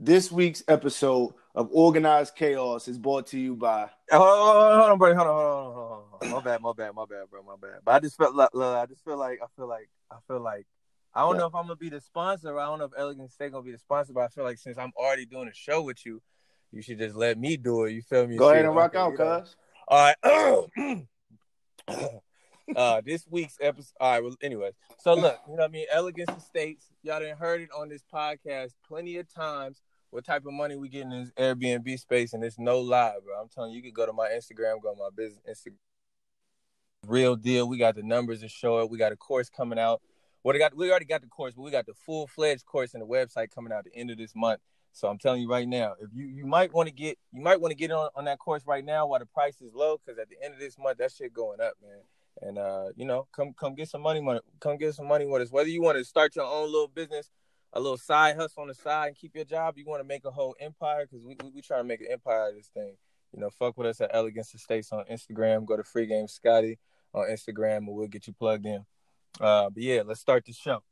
This week's episode of Organized Chaos is brought to you by. Hold on, hold on, buddy. Hold on, hold on, hold on. My bad, my bad, my bad, bro, my bad. But I just felt like, look, I just feel like, I feel like, I feel like, I don't Yeah. know if I'm gonna be the sponsor. I don't know if Elegant State gonna be the sponsor, but I feel like since I'm already doing a show with you, you should just let me do it. You feel me? Go ahead and rock out, cuz. All right. uh, this week's episode. All right. Well, anyways, so look, you know what I mean? Elegance Estates. Y'all done heard it on this podcast plenty of times. What type of money we get in this Airbnb space, and it's no lie, bro. I'm telling you, you could go to my Instagram, go to my business Instagram. Real deal. We got the numbers to show it. We got a course coming out. What I got? We already got the course, but we got the full fledged course and the website coming out the end of this month. So I'm telling you right now, if you you might want to get you might want to get on on that course right now while the price is low, because at the end of this month that shit going up, man. And uh, you know, come come get some money, money, come get some money with us. Whether you want to start your own little business, a little side hustle on the side, and keep your job, you want to make a whole empire, because we, we we try to make an empire of this thing. You know, fuck with us at Elegance Estates on Instagram. Go to Free Game Scotty on Instagram, and we'll get you plugged in. Uh, but yeah, let's start the show.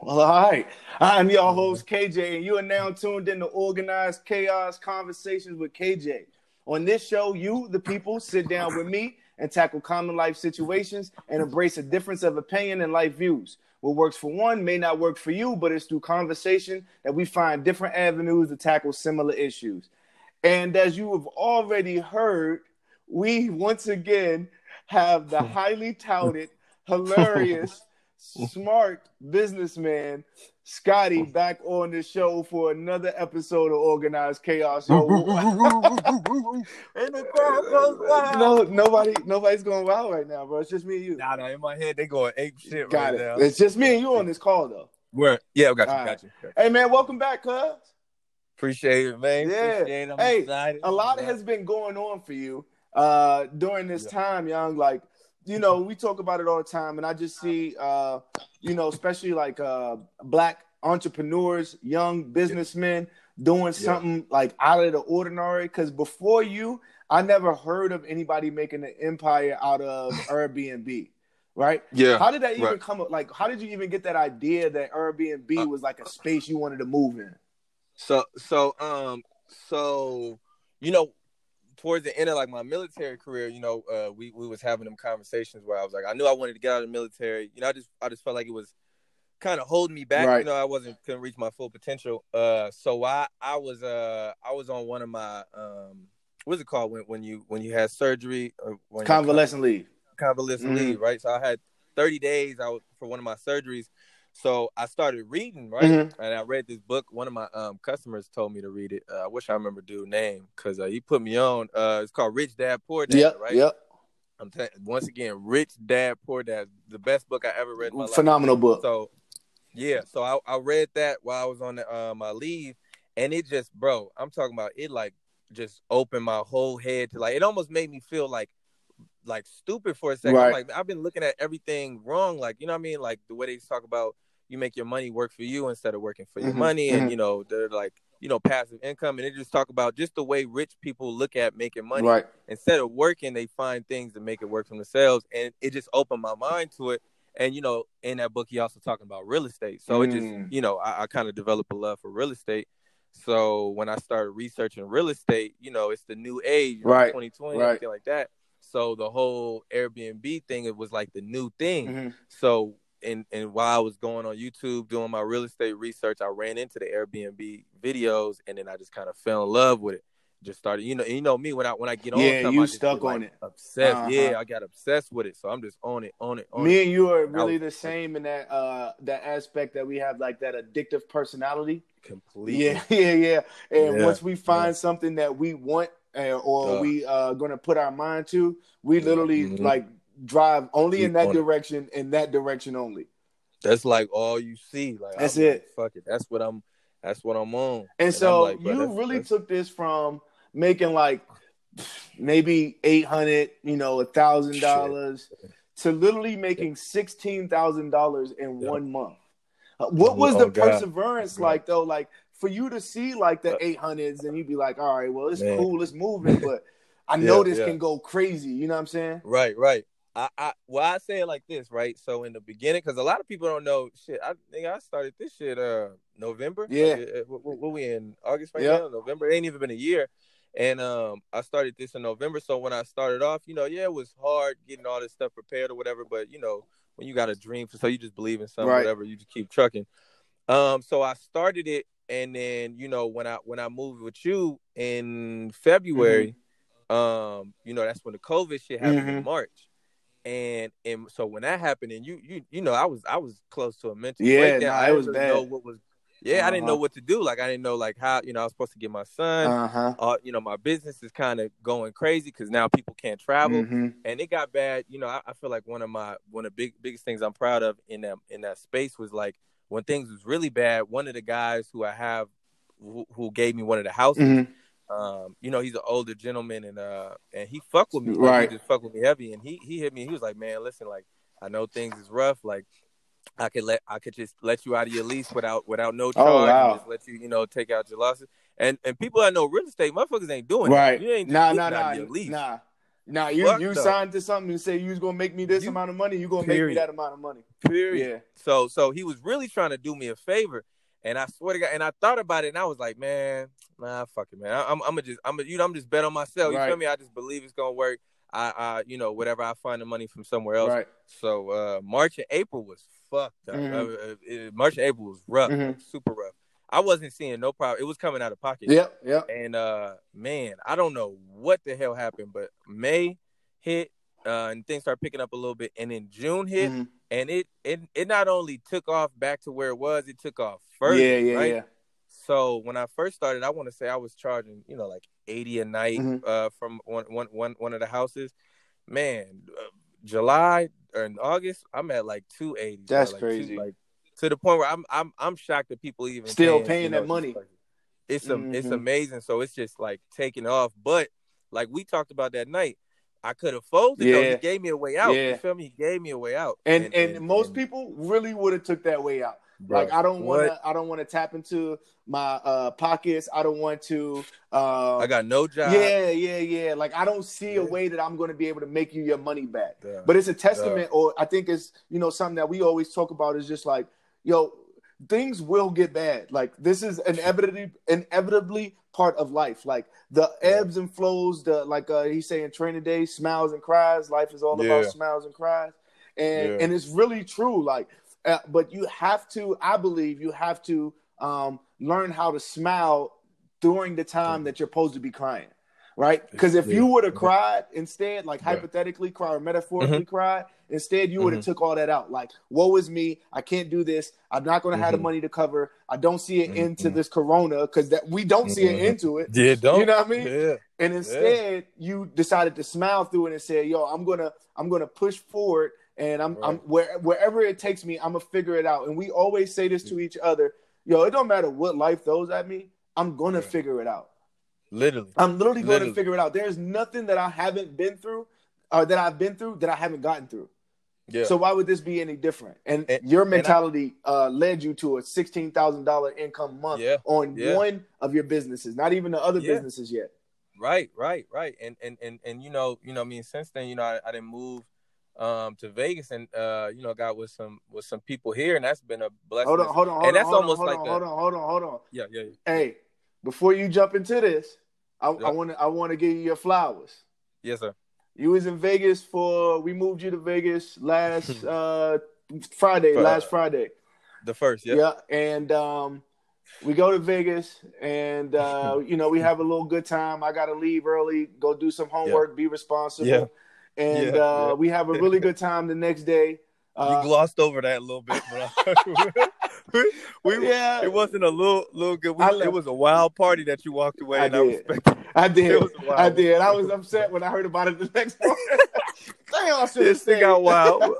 Well, all right. I'm your host, KJ, and you are now tuned in to Organized Chaos Conversations with KJ. On this show, you, the people, sit down with me and tackle common life situations and embrace a difference of opinion and life views. What works for one may not work for you, but it's through conversation that we find different avenues to tackle similar issues. And as you have already heard, we once again have the highly touted, hilarious, smart businessman Scotty back on the show for another episode of Organized Chaos. Yo, and the crowd goes wild. no, nobody, nobody's going wild right now, bro. It's just me and you. Nah, nah, in my head they going ape shit Got right it. now. It's just me and you on this call, though. Where? Yeah, we got you, All right. got you. Hey, man, welcome back, cuz. Appreciate it, man. Yeah. Appreciate it. I'm Hey, excited. a lot has been going on for you uh during this Yeah. time young like you know we talk about it all the time and i just see uh you know especially like uh black entrepreneurs young businessmen doing something like out of the ordinary because before you i never heard of anybody making an empire out of airbnb right Yeah. how did that even right. come up like how did you even get that idea that airbnb Uh, was like a space you wanted to move in So so um so you know towards the end of like my military career, you know, uh we we was having them conversations where I was like I knew I wanted to get out of the military. You know, I just I just felt like it was kind of holding me back. Right. You know, I wasn't couldn't reach my full potential. Uh so I I was uh I was on one of my um what's it called when when you when you had surgery or when convalescent leave convalescent Mhm. leave, right? So I had 30 days out for one of my surgeries. So I started reading, right? Mhm. And I read this book. One of my um, customers told me to read it. Uh, I wish I remember dude name because uh, he put me on. Uh, it's called Rich Dad Poor Dad, yep right? yep I'm telling once again, Rich Dad Poor Dad, the best book I ever read my life. phenomenal book So, yeah, so I, I read that while I was on the, uh, my leave, and it just, bro, I'm talking about it like just opened my whole head to like it almost made me feel like like stupid for a second. Right. Like I've been looking at everything wrong, like you know what I mean, like the way they talk about you make your money work for you instead of working for your Mhm, money, and you know they're like you know passive income, and they just talk about just the way rich people look at making money right instead of working, they find things to make it work for themselves. And it just opened my mind to it. And you know, in that book, he also talking about real estate. So it just, Mm. you know, I, I kind of developed a love for real estate. So when I started researching real estate, you know, it's the new age, you know, Right, 2020, right. everything like that. So the whole Airbnb thing, it was like the new thing. Mhm. So and and while I was going on YouTube doing my real estate research, I ran into the Airbnb videos, and then I just kind of fell in love with it. Just started, you know, you know me when I when I get on, Yeah, something, you stuck get, like, on it. obsessed. Uh-huh. Yeah, I got obsessed with it, so I'm just on it, on it, on Me it. and you are really was- the same in that uh that aspect that we have like that addictive personality. Completely. Yeah, yeah, yeah. And Yeah, once we find yeah. something that we want uh, or we uh gonna put our mind to, we literally Mhm. like drive only in that on it. direction, in that direction only. That's like all you see. Like That's I'm like, it. fuck it. That's what I'm. That's what I'm on. And I'm so like, you that's- really that's- took this from making like maybe eight hundred, you know, a thousand dollars, to literally making sixteen thousand dollars in one month. Uh, what Oh, was oh, the God. perseverance God. like though? Like for you to see like the Uh, eight hundreds, and you'd be like, all right, well, it's Man. cool, it's moving, but I Yeah, know this yeah. can go crazy. You know what I'm saying? Right, right. I, I well, I say it like this, right? So in the beginning, because a lot of people don't know shit. I think I started this shit uh November. Yeah. Like, uh, what, what, what we in August right Yep. now? November. It ain't even been a year. And um, I started this in November. So when I started off, you know, yeah, it was hard getting all this stuff prepared or whatever. But you know, when you got a dream, for so you just believe in something, Right. whatever, you just keep trucking. Um, so I started it, and then you know when I when I moved with you in February, um, you know that's when the COVID shit happened in Mhm. March, and and so when that happened, and you you you know I was I was close to a mental Yeah, breakdown. nah, I was really bad. know what was. Yeah, I didn't know Uh-huh. what to do. Like I didn't know like how you know I was supposed to get my son. Uh huh. Uh, you know my business is kind of going crazy because now people can't travel hmm and it got bad. You know, I, I feel like one of my one of the big biggest things I'm proud of in that in that space was like when things was really bad. One of the guys who I have who, who gave me one of the houses, hmm um, you know, he's an older gentleman and uh and he fucked with me, like, Right. He just fucked with me heavy, and he he hit me. He was like, man, listen, like I know things is rough, like. I could let I could just let you out of your lease without without no charge Oh, wow. just let you you know take out your losses and and people that know real estate motherfuckers ain't doing Right. that. You ain't Nah, nah, nah, your lease. nah. Nah, you Fuck you signed to something and say you was gonna make me this You- amount of money. You gonna make me that amount of money. Period. Yeah. So so he was really trying to do me a favor, and I swear to God, and I thought about it, and I was like, man, nah, fuck it, man. I, I'm I'm gonna just I'm you know I'm just bet on myself. You Right. feel me? I just believe it's gonna work. I I you know whatever I find the money from somewhere else. Right. So uh March and April was fucked up. Mhm. Uh, March and April was rough, Mhm. super rough. I wasn't seeing no problem. It was coming out of pocket. Yep. Yep. And uh man, I don't know what the hell happened, but May hit uh, and things started picking up a little bit, and then June hit Mhm. And it it it not only took off back to where it was, it took off further. Yeah. Yeah. right? Yeah. So when I first started, I want to say I was charging, you know, like eighty a night Mhm. uh, from one, one, one, one of the houses. Man, uh, July or in August, I'm at like two eighty. That's like crazy. like to the point where I'm I'm I'm shocked that people even Still you paying know, that money. like, It's a, it's Mhm. amazing. So it's just like taking off. But like we talked about that night, I could have folded. though. Yeah. He gave me a way out. Yeah. You feel me? He gave me a way out. And, and most people really would have took that way out. bro, like I don't want to I don't want to tap into my uh pockets. I don't want to uh I got no job. Yeah, yeah, yeah. Like I don't see a way that I'm going to be able to make you your money back. Yeah. But it's a testament, or I think it's you know something that we always talk about is just like, yo, things will get bad. Like this is inevitably inevitably part of life. Like the ebbs and flows. The like uh, he's saying, training day, smiles and cries. Life is all about smiles and cries, and Yeah. and it's really true. Like, uh, but you have to. I believe you have to um, learn how to smile during the time that you're supposed to be crying. Right? Because if Yeah. you would have cried instead, like Yeah. hypothetically cry or metaphorically cry, instead you would have took all that out. Like, woe is me, I can't do this. I'm not gonna have the Mhm. money to cover. I don't see an end to this corona because that we don't see an end to it. Yeah, don't. You know what I mean? Yeah. And instead, you decided to smile through it and say, "Yo, I'm gonna, I'm gonna push forward, and I'm, I'm where, wherever it takes me, I'm gonna figure it out." And we always say this to each other, "Yo, it don't matter what life throws at me, I'm gonna Right. figure it out. Literally. I'm literally going to figure it out. There's nothing that I haven't been through, or that I've been through that I haven't gotten through. Yeah. So why would this be any different? And, And- your and I- mentality uh, led you to a sixteen thousand dollar income month Yeah. on Yeah. one of your businesses, not even the other Yeah. businesses yet. Right, right, right. And and and and you know, you know, I mean, since then, you know, I, I didn't move um to Vegas and uh, you know, got with some with some people here, and that's been a blessing. Hold on, hold on, hold and on, that's hold on, almost hold like on, a- hold on, hold on, hold on. Yeah, yeah, yeah. Hey, before you jump into this, I want to I want to give you your flowers. Yes, sir. You was in Vegas for we moved you to Vegas last uh Friday, For- last Friday. The first, yeah. Yeah, and um we go to Vegas and uh you know, we have a little good time. I got to leave early, go do some homework, be responsible. Yeah. And Yeah, uh we have a really good time the next day. Uh, you glossed over that a little bit, but we, we yeah, it wasn't a little little good. We, it was a wild party that you walked away, I and I did. respect. I did. I did. I was upset when I heard about it the next morning. Damn, I should have This thing stayed. got wild.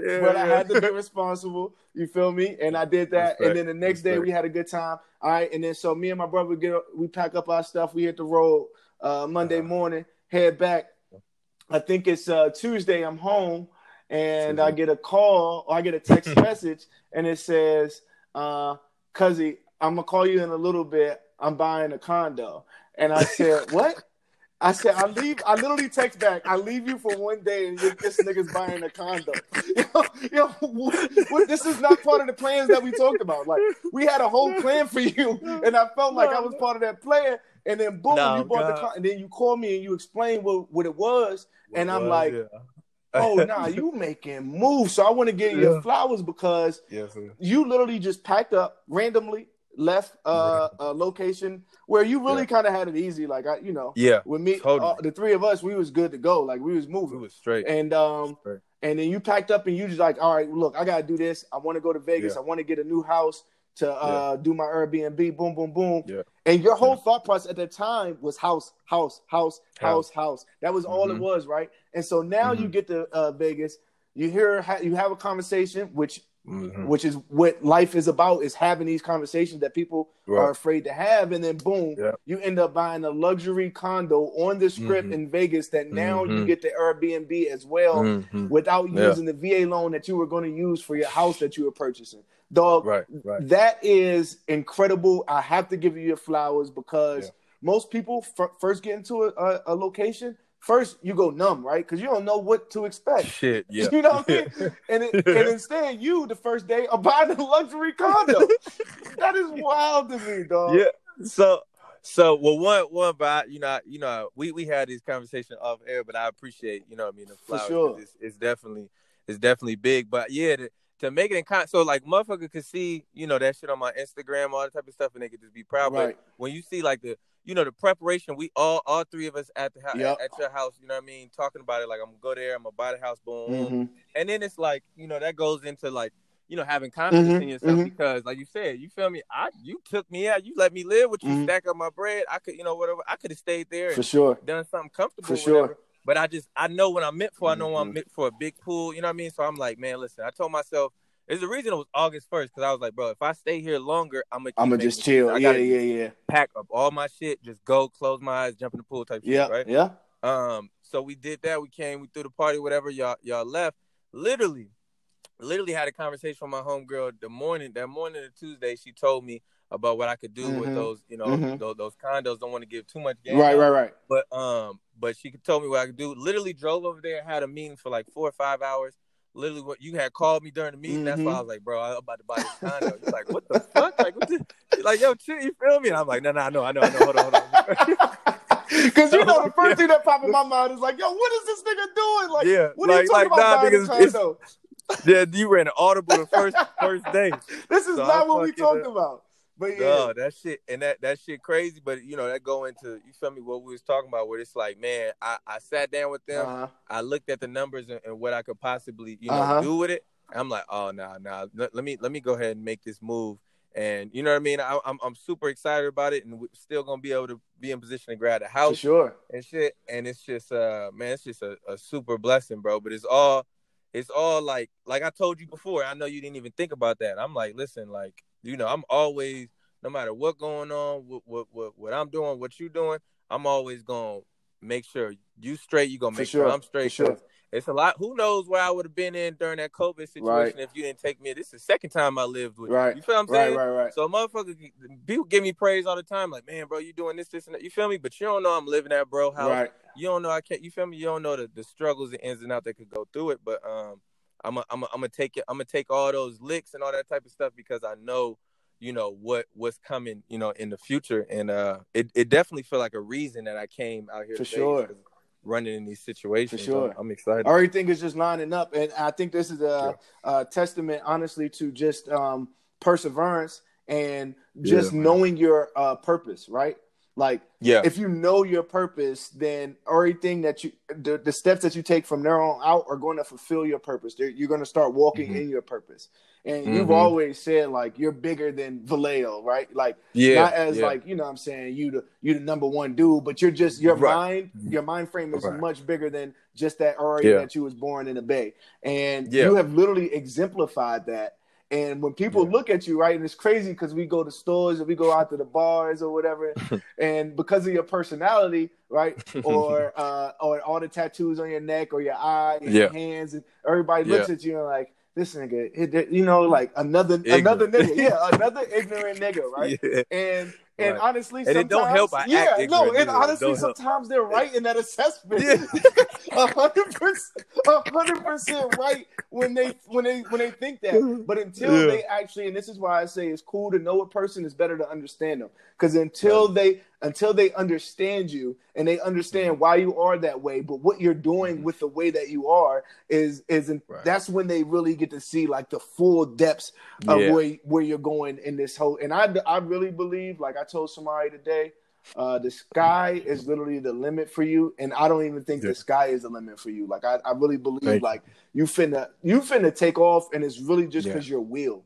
Yeah, but I had to be responsible. You feel me? And I did that. Respect. And then the next day we had a good time. All right. And then so me and my brother get we pack up our stuff. We hit the road uh, Monday Uh-huh. morning. Head back. I think it's uh, Tuesday. I'm home, and I get a call or I get a text message, and it says, uh, "Cuzzy, I'm gonna call you in a little bit. I'm buying a condo." And I said, "What?" I said, I leave. I literally text back. I leave you for one day, and you, this nigga's buying a condo. Yo, yo what, what, this is not part of the plans that we talked about. Like we had a whole plan for you, and I felt like I was part of that plan. And then boom, no, you bought God. the condo, and then you called me and you explained what, what it was, what and I'm was, like. Yeah. Oh nah, you making moves. So I want to give you yeah. flowers because yes, you literally just packed up randomly, left uh, a location where you really yeah. kind of had it easy. Like I, you know, yeah, with me, totally. uh, the three of us, we was good to go. Like we was moving, we was straight, and um, straight. and then you packed up and you just like, all right, look, I gotta do this. I want to go to Vegas. Yeah. I want to get a new house to uh, yeah. do my Airbnb. Boom, boom, boom. Yeah. And your whole thought process at the time was house, house, house, house, house. That was all mm-hmm. it was, right? And so now mm-hmm. you get to uh, Vegas. You hear, you have a conversation, which Mm-hmm. which is what life is about is having these conversations that people right. are afraid to have and then boom yeah. you end up buying a luxury condo on the strip mm-hmm. in vegas that now mm-hmm. you get the airbnb as well mm-hmm. without using yeah. the va loan that you were going to use for your house that you were purchasing dog right, right. that is incredible i have to give you your flowers because yeah. most people f- first get into a, a, a location first you go numb, right? Because you don't know what to expect. Shit, yeah. You know what I mean? And it, and instead, you the first day are buying a luxury condo. that is wild to me, dog. Yeah. So. So well, one one, but you know, you know, we we had this conversation off air, but I appreciate, you know, I mean, the flowers. For sure. It's, it's, definitely it's definitely big, but yeah, to, to make it in con- so like motherfucker could see, you know, that shit on my Instagram, all that type of stuff, and they could just be proud. Right. But when you see like the you know the preparation we all all three of us at the house yep. at, your house you know what i mean talking about it like i'm gonna go there i'm gonna buy the house boom mm-hmm. and then it's like you know that goes into like you know having confidence mm-hmm. in yourself mm-hmm. because like you said you feel me i you took me out you let me live with you mm-hmm. stack up my bread i could you know whatever i could have stayed there for sure done something comfortable for sure but i just i know what i'm meant for i know i'm mm-hmm. meant for a big pool you know what i mean so i'm like man listen i told myself there's a reason it was August first because I was like, bro, if I stay here longer, I'm gonna. I'm gonna just chill. Yeah, yeah, yeah. Pack up all my shit, just go, close my eyes, jump in the pool type yeah, shit, right? Yeah. Um. So we did that. We came. We threw the party. Whatever. Y'all. Y'all left. Literally, literally had a conversation with my homegirl the morning. That morning of Tuesday, she told me about what I could do mm-hmm. with those, you know, mm-hmm. those, those, condos. Don't want to give too much game. Right, right, right. But um, but she told me what I could do. Literally drove over there, had a meeting for like four or five hours literally what you had called me during the meeting. Mm-hmm. That's why I mm-hmm. was like, bro, I'm about to buy this condo. You're like, what the fuck? Like, what the? like, yo, shit, you feel me? And I'm like, no, no, I know, I know, I know. Hold on, hold on. Because you know the first thing that popped in my mind is like, yo, what is this nigga doing? Like, yeah, what are you talking like, about nah, buying a condo? Yeah, you ran an audible the first first day. This is so not I'm what we talked about. But yeah, no, that shit and that that shit crazy. But you know that go into you feel me what we was talking about where it's like, man, I, I sat down with them, uh-huh. I looked at the numbers and, and, what I could possibly you know uh-huh. do with it. I'm like, oh no, nah, no, nah. let me let me go ahead and make this move. And you know what I mean? I, am I'm, I'm super excited about it, and we're still gonna be able to be in position to grab the house, For sure, and shit. And it's just, uh, man, it's just a, a super blessing, bro. But it's all, it's all like, like I told you before. I know you didn't even think about that. I'm like, listen, like you know, I'm always, no matter what going on, what what what, what I'm doing, what you doing, I'm always gonna make sure you straight. You gonna make sure. sure. I'm straight. Sure. It's a lot. Who knows where I would have been in during that COVID situation right. if you didn't take me? This is the second time I lived with right. you. You feel what I'm saying? Right, right, right. So motherfucker, people give me praise all the time, like, man, bro, you doing this, this, and that. You feel me? But you don't know I'm living at bro house. Right. You don't know I can't. You feel me? You don't know the, the struggles and ins and outs that could go through it. But um, I'm a, I'm a, I'm gonna take it. I'm gonna take all those licks and all that type of stuff because I know you know what what's coming you know in the future. And uh it, it definitely felt like a reason that i came out here for sure. running in these situations for sure. I'm, I'm excited. Everything is just lining up. And i think this is a, yeah. a testament honestly to just um perseverance and just yeah, knowing your uh purpose right like, yeah, if you know your purpose, then everything that you, the, the steps that you take from there on out are going to fulfill your purpose. They're, you're going to start walking mm-hmm. in your purpose. And mm-hmm. you've always said like you're bigger than Vallejo, right? Like, yeah, not as yeah. like you know, what I'm saying you the you the number one dude, but you're just your right. mind, your mind frame is right. much bigger than just that area yeah. that you was born in the Bay, and yeah. you have literally exemplified that and when people yeah. look at you, right, and it's crazy because we go to stores and we go out to the bars or whatever, and because of your personality, right, or uh, or all the tattoos on your neck or your eye, and yeah. your hands, and everybody looks yeah. at you and like, this nigga, you know, like another ignorant. another nigga, yeah, another ignorant nigga, right? And and right. honestly, and it don't help. yeah, no, and honestly, sometimes they're right in that assessment. A hundred percent, hundred percent right when they when they when they think that. But until yeah. they actually, and this is why I say it's cool to know a person is better to understand them. Because until right. they until they understand you and they understand why you are that way, but what you're doing mm-hmm. with the way that you are is is right. that's when they really get to see like the full depths of yeah. where where you're going in this whole. And I I really believe, like I told somebody today, uh, the sky is literally the limit for you, and I don't even think yeah. the sky is the limit for you. Like I, I really believe like you finna you finna take off, and it's really just because yeah. your will.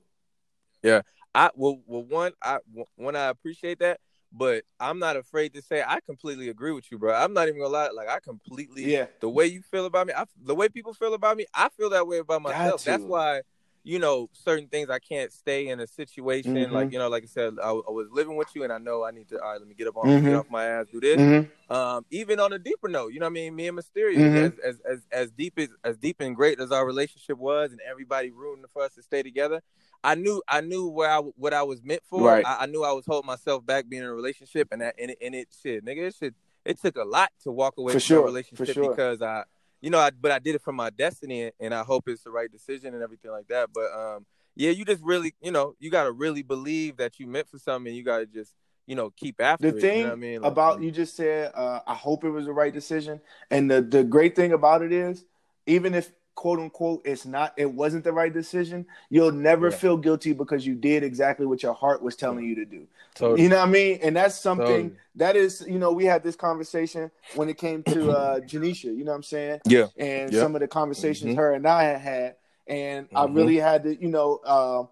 Yeah, I well, well one I one I appreciate that, but I'm not afraid to say I completely agree with you, bro. I'm not even gonna lie, like I completely yeah. The way you feel about me, I, the way people feel about me, I feel that way about myself. That's why you know, certain things I can't stay in a situation. Mm-hmm. Like, you know, like I said, I, I, was living with you and I know I need to, all right, let me get up on, mm-hmm. get off my ass, do this. Mm-hmm. Um, even on a deeper note, you know what I mean? Me and Mysterious, mm-hmm. as, as, as, as, deep as, as deep and great as our relationship was and everybody rooting for us to stay together. I knew, I knew where I, what I was meant for. Right. I, I knew I was holding myself back being in a relationship and that, and it, and it shit, nigga, it shit, it took a lot to walk away for from sure. a relationship sure. because I, you know, I, but I did it for my destiny and I hope it's the right decision and everything like that. But, um, yeah, you just really, you know, you got to really believe that you meant for something. And you got to just, you know, keep after the it, thing you know I mean? like, about you just said. Uh, I hope it was the right decision. And the the great thing about it is, even if quote unquote it's not, it wasn't the right decision, you'll never yeah. feel guilty because you did exactly what your heart was telling you to do. Totally. You know what I mean? And that's something totally. that is, you know, we had this conversation when it came to uh Janisha. You know what I'm saying? Yeah. And some of the conversations mm-hmm. her and I had had and mm-hmm. I really had to, you know, uh,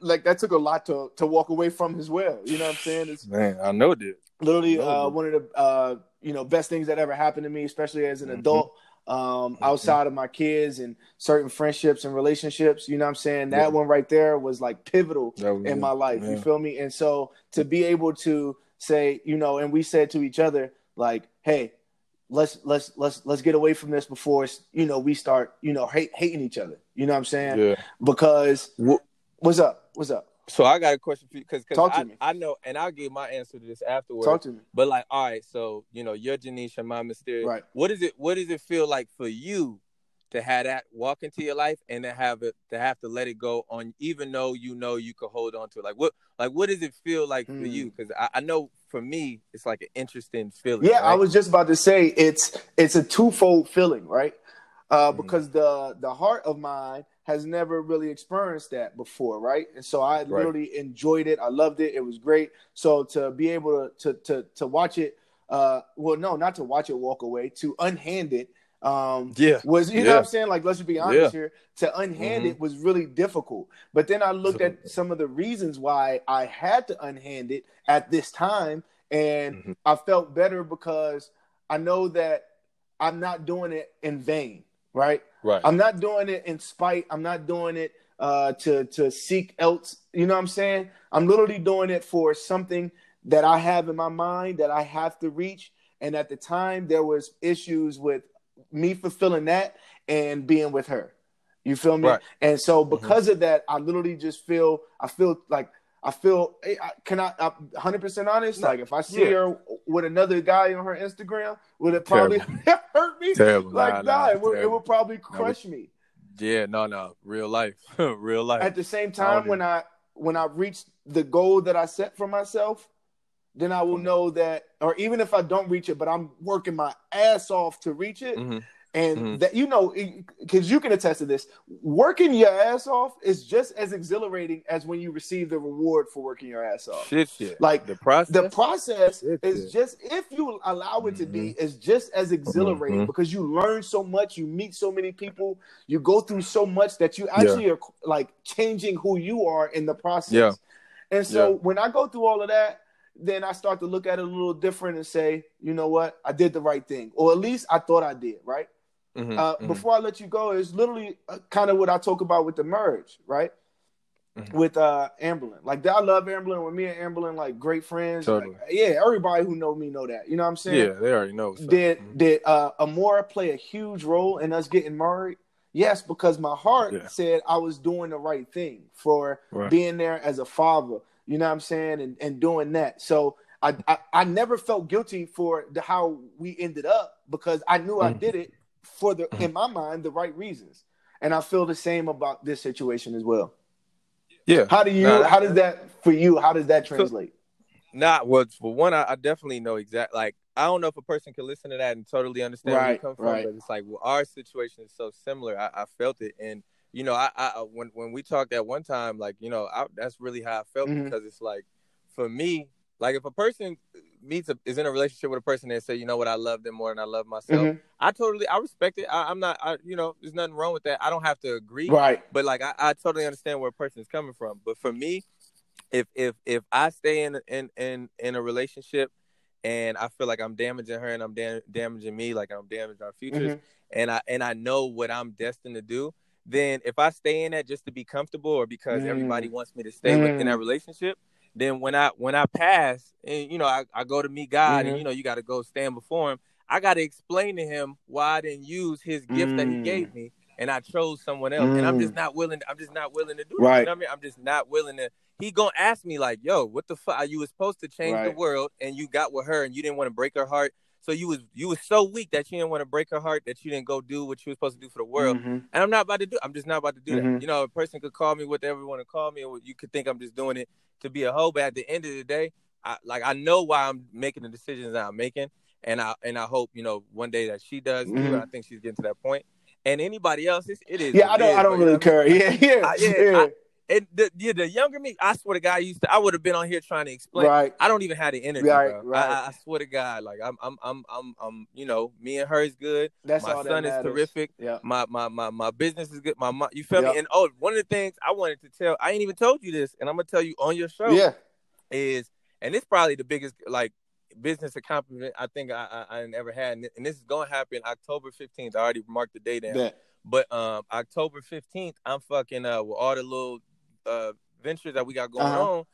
like that took a lot to to walk away from as well. You know what I'm saying? It's, Man, I know it did Literally, uh, one of the uh, you know best things that ever happened to me, especially as an mm-hmm. adult. Um, mm-hmm. outside of my kids and certain friendships and relationships, you know what I'm saying? That yeah. one right there was like pivotal was in my life. You feel me? And so to be able to say, you know, and we said to each other, like, hey, let's let's let's let's get away from this before you know we start you know hate, hating each other you know what i'm saying yeah because what's up what's up so i got a question for you because I, I know and i'll give my answer to this afterwards talk to me but like all right so you know you're janisha my mysterious right what is it what does it feel like for you to have that walk into your life and to have it to have to let it go on even though you know you could hold on to it like what like what does it feel like mm. for you because hmm. I, I, know for me it's like an interesting feeling yeah right? i was just about to say it's it's a twofold feeling right uh, mm. because the the heart of mine has never really experienced that before right and so i right. literally enjoyed it i loved it it was great so to be able to to to, to watch it uh well no not to watch it walk away to unhand it um yeah was you yeah. know what i'm saying like let's just be honest yeah. here to unhand mm-hmm. it was really difficult but then i looked at some of the reasons why i had to unhand it at this time and mm-hmm. i felt better because i know that i'm not doing it in vain right right i'm not doing it in spite i'm not doing it uh to to seek else you know what i'm saying i'm literally doing it for something that i have in my mind that i have to reach and at the time there was issues with me fulfilling that and being with her. You feel me? Right. And so mm-hmm. because mm-hmm. of that, I literally just feel I feel like I feel can I I'm 100% honest no. like if I see yeah. her with another guy on her Instagram, would it probably hurt me? Terrible. Like nah, nah it, would, it, would, probably crush no, me. Yeah, no, no, real life, real life. At the same time, when I when I reach the goal that I set for myself, then I will know that, or even if I don't reach it, but I'm working my ass off to reach it. Mm-hmm. And mm-hmm. that you know, because you can attest to this, working your ass off is just as exhilarating as when you receive the reward for working your ass off. Shit, shit. Like the process, the process shit, is shit. just if you allow it to be, mm-hmm. is just as exhilarating mm-hmm. because you learn so much, you meet so many people, you go through so much that you actually yeah. are like changing who you are in the process. Yeah. And so yeah. when I go through all of that, then I start to look at it a little different and say, you know what, I did the right thing, or at least I thought I did, right? Mm-hmm, uh, mm-hmm. Before I let you go, it's literally uh, kind of what I talk about with the merge, right? Mm-hmm. With uh Amberlin, like I love Amberlin. With me and Amberlin, like great friends. Totally. Like, yeah, everybody who know me know that. You know what I'm saying? Yeah, they already know. So. Did mm-hmm. did uh Amora play a huge role in us getting married? Yes, because my heart Yeah. said I was doing the right thing for Right. being there as a father. You know what I'm saying? And and doing that. So I I, I never felt guilty for the how we ended up because I knew I Mhm. did it for the in my mind the right reasons. And I feel the same about this situation as well. Yeah. How do you Nah, how does that for you, how does that translate? Not well. For one, I, I definitely know exact. Like I don't know if a person can listen to that and totally understand where you come from, right. but it's like well, our situation is so similar. I, I felt it, and you know, I, I when when we talked at one time, like you know, I, that's really how I felt Mhm. because it's like for me, like if a person meets a, is in a relationship with a person and say, you know what, I love them more than I love myself. Mhm. I totally, I respect it. I, I'm not, I, you know, there's nothing wrong with that. I don't have to agree, Right. but like I, I totally understand where a person is coming from. But for me, if if if I stay in in in in a relationship and I feel like I'm damaging her and I'm dam- damaging me, like I'm damaging our futures, Mhm. and I and I know what I'm destined to do, then if I stay in that just to be comfortable or because Mm. everybody wants me to stay with, in that Mm. relationship, then when I when I pass and you know I, I go to meet God Mhm. and you know you got to go stand before Him, I got to explain to Him why I didn't use His gift that He Mm. gave me and I chose someone else, and I'm just Mm. not willing. I'm just not willing to do it. Right. You know what I mean? I'm just not willing to. He gonna ask me like, "Yo, what the fuck? You was supposed to change the world, and you got with her, and you didn't want to break her heart. So you was you was so weak that you didn't want to break her heart that you didn't go do what you was supposed to do for the world. Mhm. And I'm not about to do. I'm just not about to do Mhm. that. You know, a person could call me whatever you want to call me, or you could think I'm just doing it to be a hoe. But at the end of the day, I like I know why I'm making the decisions that I'm making, and I and I hope you know one day that she does. Mhm. And I think she's getting to that point. And anybody else, it's, it is. Yeah, I don't is, I don't really care. Yeah, yeah. I- yeah, yeah. I- And the, yeah, the younger me, I swear to God, I used to. I would have been on here trying to explain. right. I don't even have the energy, Right, bro. right. I, I, swear to God, like I'm, I'm, I'm, I'm, I'm, you know, me and her is good. That's my all that son is terrific. Yeah. My, my, my, my business is good. My, mo- you feel me? And oh, one of the things I wanted to tell, I ain't even told you this, and I'm gonna tell you on your show Yeah. is, and it's probably the biggest like business accomplishment I think I, I, I ever had, and this is gonna happen October 15th. I already marked the day down. Bet. But um, October fifteenth, I'm fucking uh with all the little uh ventures that we got going Uh-huh. on,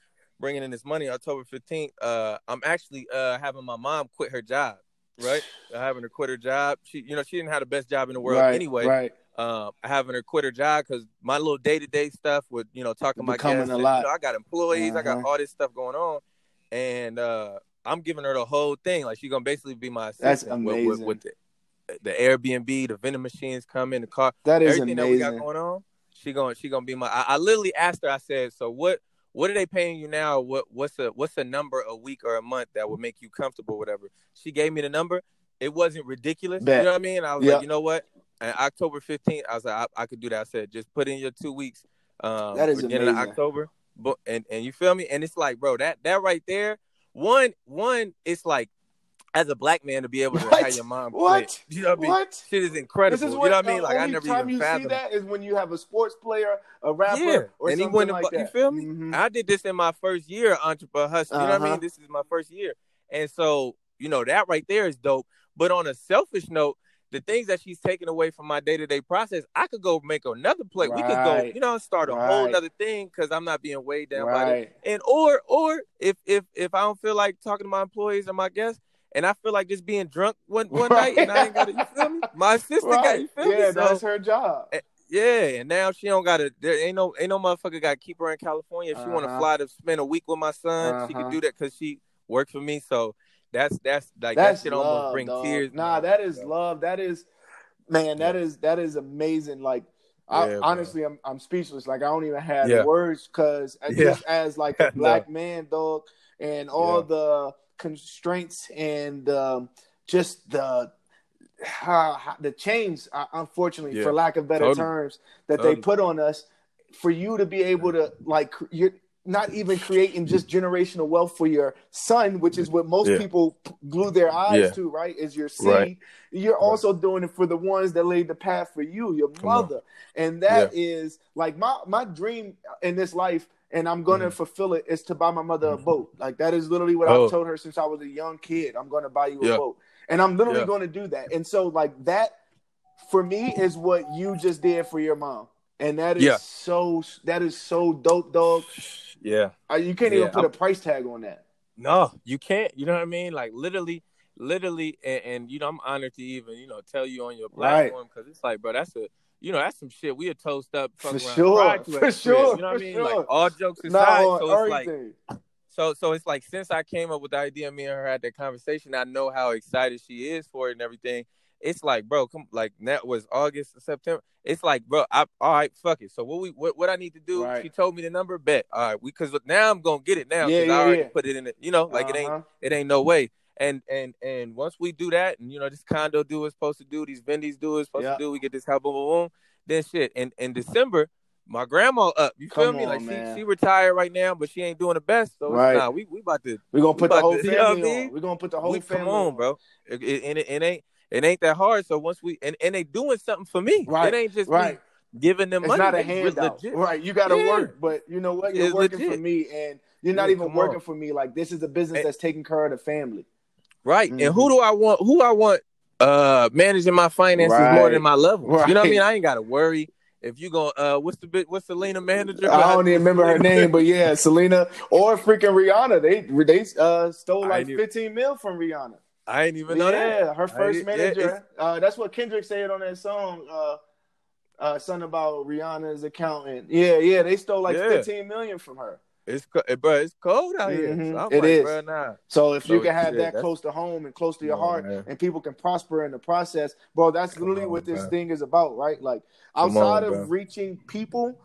bringing in this money. October fifteenth, uh, I'm actually uh having my mom quit her job, right? having her quit her job. She, you know, she didn't have the best job in the world right, anyway. Right. Um, having her quit her job because my little day to day stuff with you know talking about coming a lot. You know, I got employees, I got Uh-huh. all this stuff going on, and uh, I'm giving her the whole thing. Like she's gonna basically be my assistant with, with, with the, the Airbnb, the vending machines come in the car That is everything that we got amazing. going on, she going she gonna be my. I, I literally asked her. I said, "So what? What are they paying you now? What what's a what's a number a week or a month that would make you comfortable? Whatever." She gave me the number. It wasn't ridiculous. Bet. You know what I mean? I was Yeah. like, you know what? And October fifteenth, I was like, I, I could do that. I said, just put in your two weeks. Um, That is beginning of amazing. October. But and and you feel me? And it's like, bro, that that right there. One one, it's like as a black man to be able to What? have your mom What? quit. You know what I mean? What? Shit is incredible. This is you know what I mean? Like I never time even you see that is when you have a sports player, a rapper, Yeah, or and he something went like that. you feel me? Mhm. I did this in my first year, entrepreneur hustle. You know what I Uh-huh. mean? This is my first year, and so you know that right there is dope. But on a selfish note, the things that she's taking away from my day to day process, I could go make another play. We could go, you know, start a whole other thing because I'm not being weighed down by it. And or or if if if I don't feel like talking to my employees or my guests. And I feel like just being drunk one one night, and I ain't got to. You feel me? My got Right. you. Feel Yeah, me? So, that's her job. yeah, and now she don't gotta. There ain't no ain't no motherfucker got to keep her in California. If she want to Uh-huh. fly to spend a week with my son, she Uh-huh. can do that because she works for me. So that's that's like That's that shit love, almost bring dog. tears. Nah, that is So, love. That is, man. That is that is amazing. Like, I, Yeah, honestly, I'm I'm speechless. Like, I don't even have Yeah. words because Yeah. just as like a black man, dog, and all Yeah. the constraints and um, just the how, how the chains, uh, unfortunately, Yeah. for lack of better Totally. terms, that Totally. they put on us, for you to be able to like, you're not even creating just generational wealth for your son, which is what most Yeah. people glue their eyes Yeah. to, right? Is your seed. Right. You're Right. also doing it for the ones that laid the path for you, your Come on. mother, and that is like my my dream in this life. And I'm gonna Mhm. fulfill it is to buy my mother a Mhm. boat. Like that is literally what Oh. I've told her since I was a young kid. I'm gonna buy you a Yeah. boat, and I'm literally Yeah. going to do that. And so, like that, for me, is what you just did for your mom, and that is Yeah. so that is so dope, dog. Yeah. Uh, You can't even put I'm- a price tag on that. No, you can't. You know what I mean? Like literally, literally, and, and you know, I'm honored to even you know tell you on your Right. platform because it's like, bro, that's a you know, that's some shit we had toast up For fuck around sure, prior for us, sure, You know what I mean? sure. Like all jokes Not aside, on so it's like so so it's like since I came up with the idea, me and her had that conversation. I know how excited she is for it and everything. It's like, bro, come like that was August, September. It's like, bro, I all right, fuck it. So what we what, what I need to do? Right. She told me the number. Bet. All right, we because now I'm gonna get it now. Yeah, 'cause yeah, I already yeah. put it in it. You know, like it ain't Uh-huh. it ain't no way. And and and once we do that, and you know, this condo do it's supposed to do, these vendies do it's supposed Yeah. to do, we get this house, boom, boom, boom. Then shit. And in December, my grandma up. You feel me? on, Like man. she she retired right now, but she ain't doing the best. So Right. nah, we we about to We're gonna put We the whole to- you know what I family mean? on. We're gonna put the whole we, family come on, bro. It, it, it, it ain't it ain't that hard. So once we and, and they doing something for me. Right, It ain't just Right. me giving them It's money. not a handout. legit. Right. You gotta Yeah. work, but you know what? You're It's working for me and you're not Yeah, even working on. for me. Like this is a business And- that's taking care of the family. Right. Mhm. And who do I want? Who I want uh managing my finances more than my levels. You know what I mean? I ain't gotta worry. If you going uh what's the bit what's Selena manager? I don't even remember her name, but yeah, Selena or freaking Rihanna. They they uh stole like even- 15 mil from Rihanna. I ain't even know yeah, that. her first manager. uh, that's what Kendrick said on that song. Uh, uh, something about Rihanna's accountant. Yeah, yeah, they stole like Yeah. 15 million from her. It's co- bro, it's cold out here. Mhm. So I'm It like, is. bro, nah. So if you can have shit, that close to home and close to your heart, man. and people can prosper in the process, bro, that's Come literally on, what this bro. thing is about, right? Like outside on, of reaching people,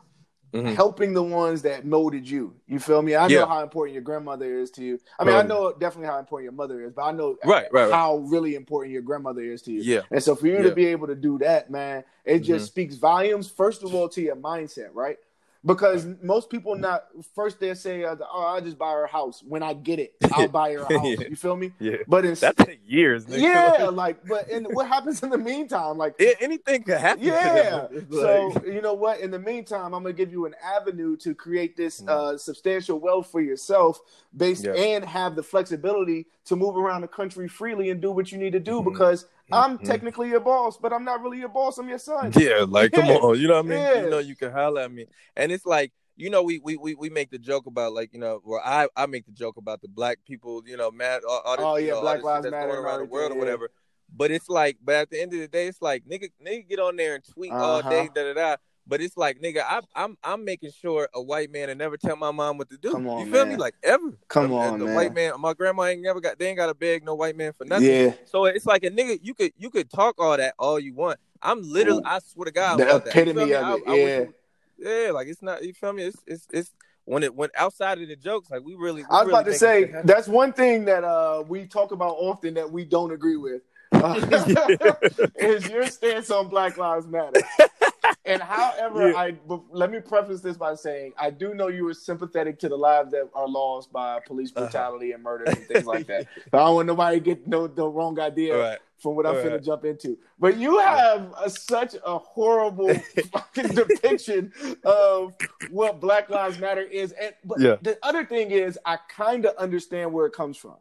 Mhm. helping the ones that molded you. You feel me? I know how important your grandmother is to you. I mean, I know definitely how important your mother is, but I know Right, right, how really important your grandmother is to you. Yeah. And so for you Yeah. to be able to do that, man, it just Mhm. speaks volumes. First of all, to your mindset, right? Because most people not first they say, uh, "Oh, I'll just buy her a house when I get it. I'll buy her a house." Yeah. You feel me? Yeah. But in, That take years, nigga. yeah, like, but and what happens in the meantime? Like, A- anything could happen. yeah. It's So you know what? In the meantime, I'm gonna give you an avenue to create this Mm. uh, substantial wealth for yourself, based Yeah. and have the flexibility to move around the country freely and do what you need to do. Mhm. Because I'm Mhm. technically your boss, but I'm not really your boss. I'm your son. Yeah, like come on, you know what I mean? Yeah. You know you can holler at me, and it's like you know we we we, we make the joke about like you know well I I make the joke about the black people you know mad all, all this, Oh, you yeah, know, Black Lives Matter around the world or yeah. whatever. But it's like, but at the end of the day, it's like nigga nigga get on there and tweet all Uh-huh. day da da da. But it's like nigga, I, I'm I'm making sure a white man and never tell my mom what to do. Come on, you feel man. me? Like ever. Come Uh, on, the man. white man. My grandma ain't never got. They ain't got to beg no white man for nothing. Yeah, So it's like a nigga, you could you could talk all that all you want. I'm literally, I swear to God, the about that. You epitome me? of I- it. I wish yeah. yeah, like it's not. You feel me? It's it's it's when it went outside of the jokes. Like we really. we I was really about to say that's one thing that uh, we talk about often that we don't agree with. Uh, is your stance on Black Lives Matter. And however, Yeah. I let me preface this by saying I do know you were sympathetic to the lives that are lost by police Uh-huh. brutality and murder and things like that. But I don't want nobody to get no the wrong idea Right. from what I'm right. to jump into. But you have a, such a horrible fucking depiction of what Black Lives Matter is. And but Yeah. the other thing is, I kind of understand where it comes from.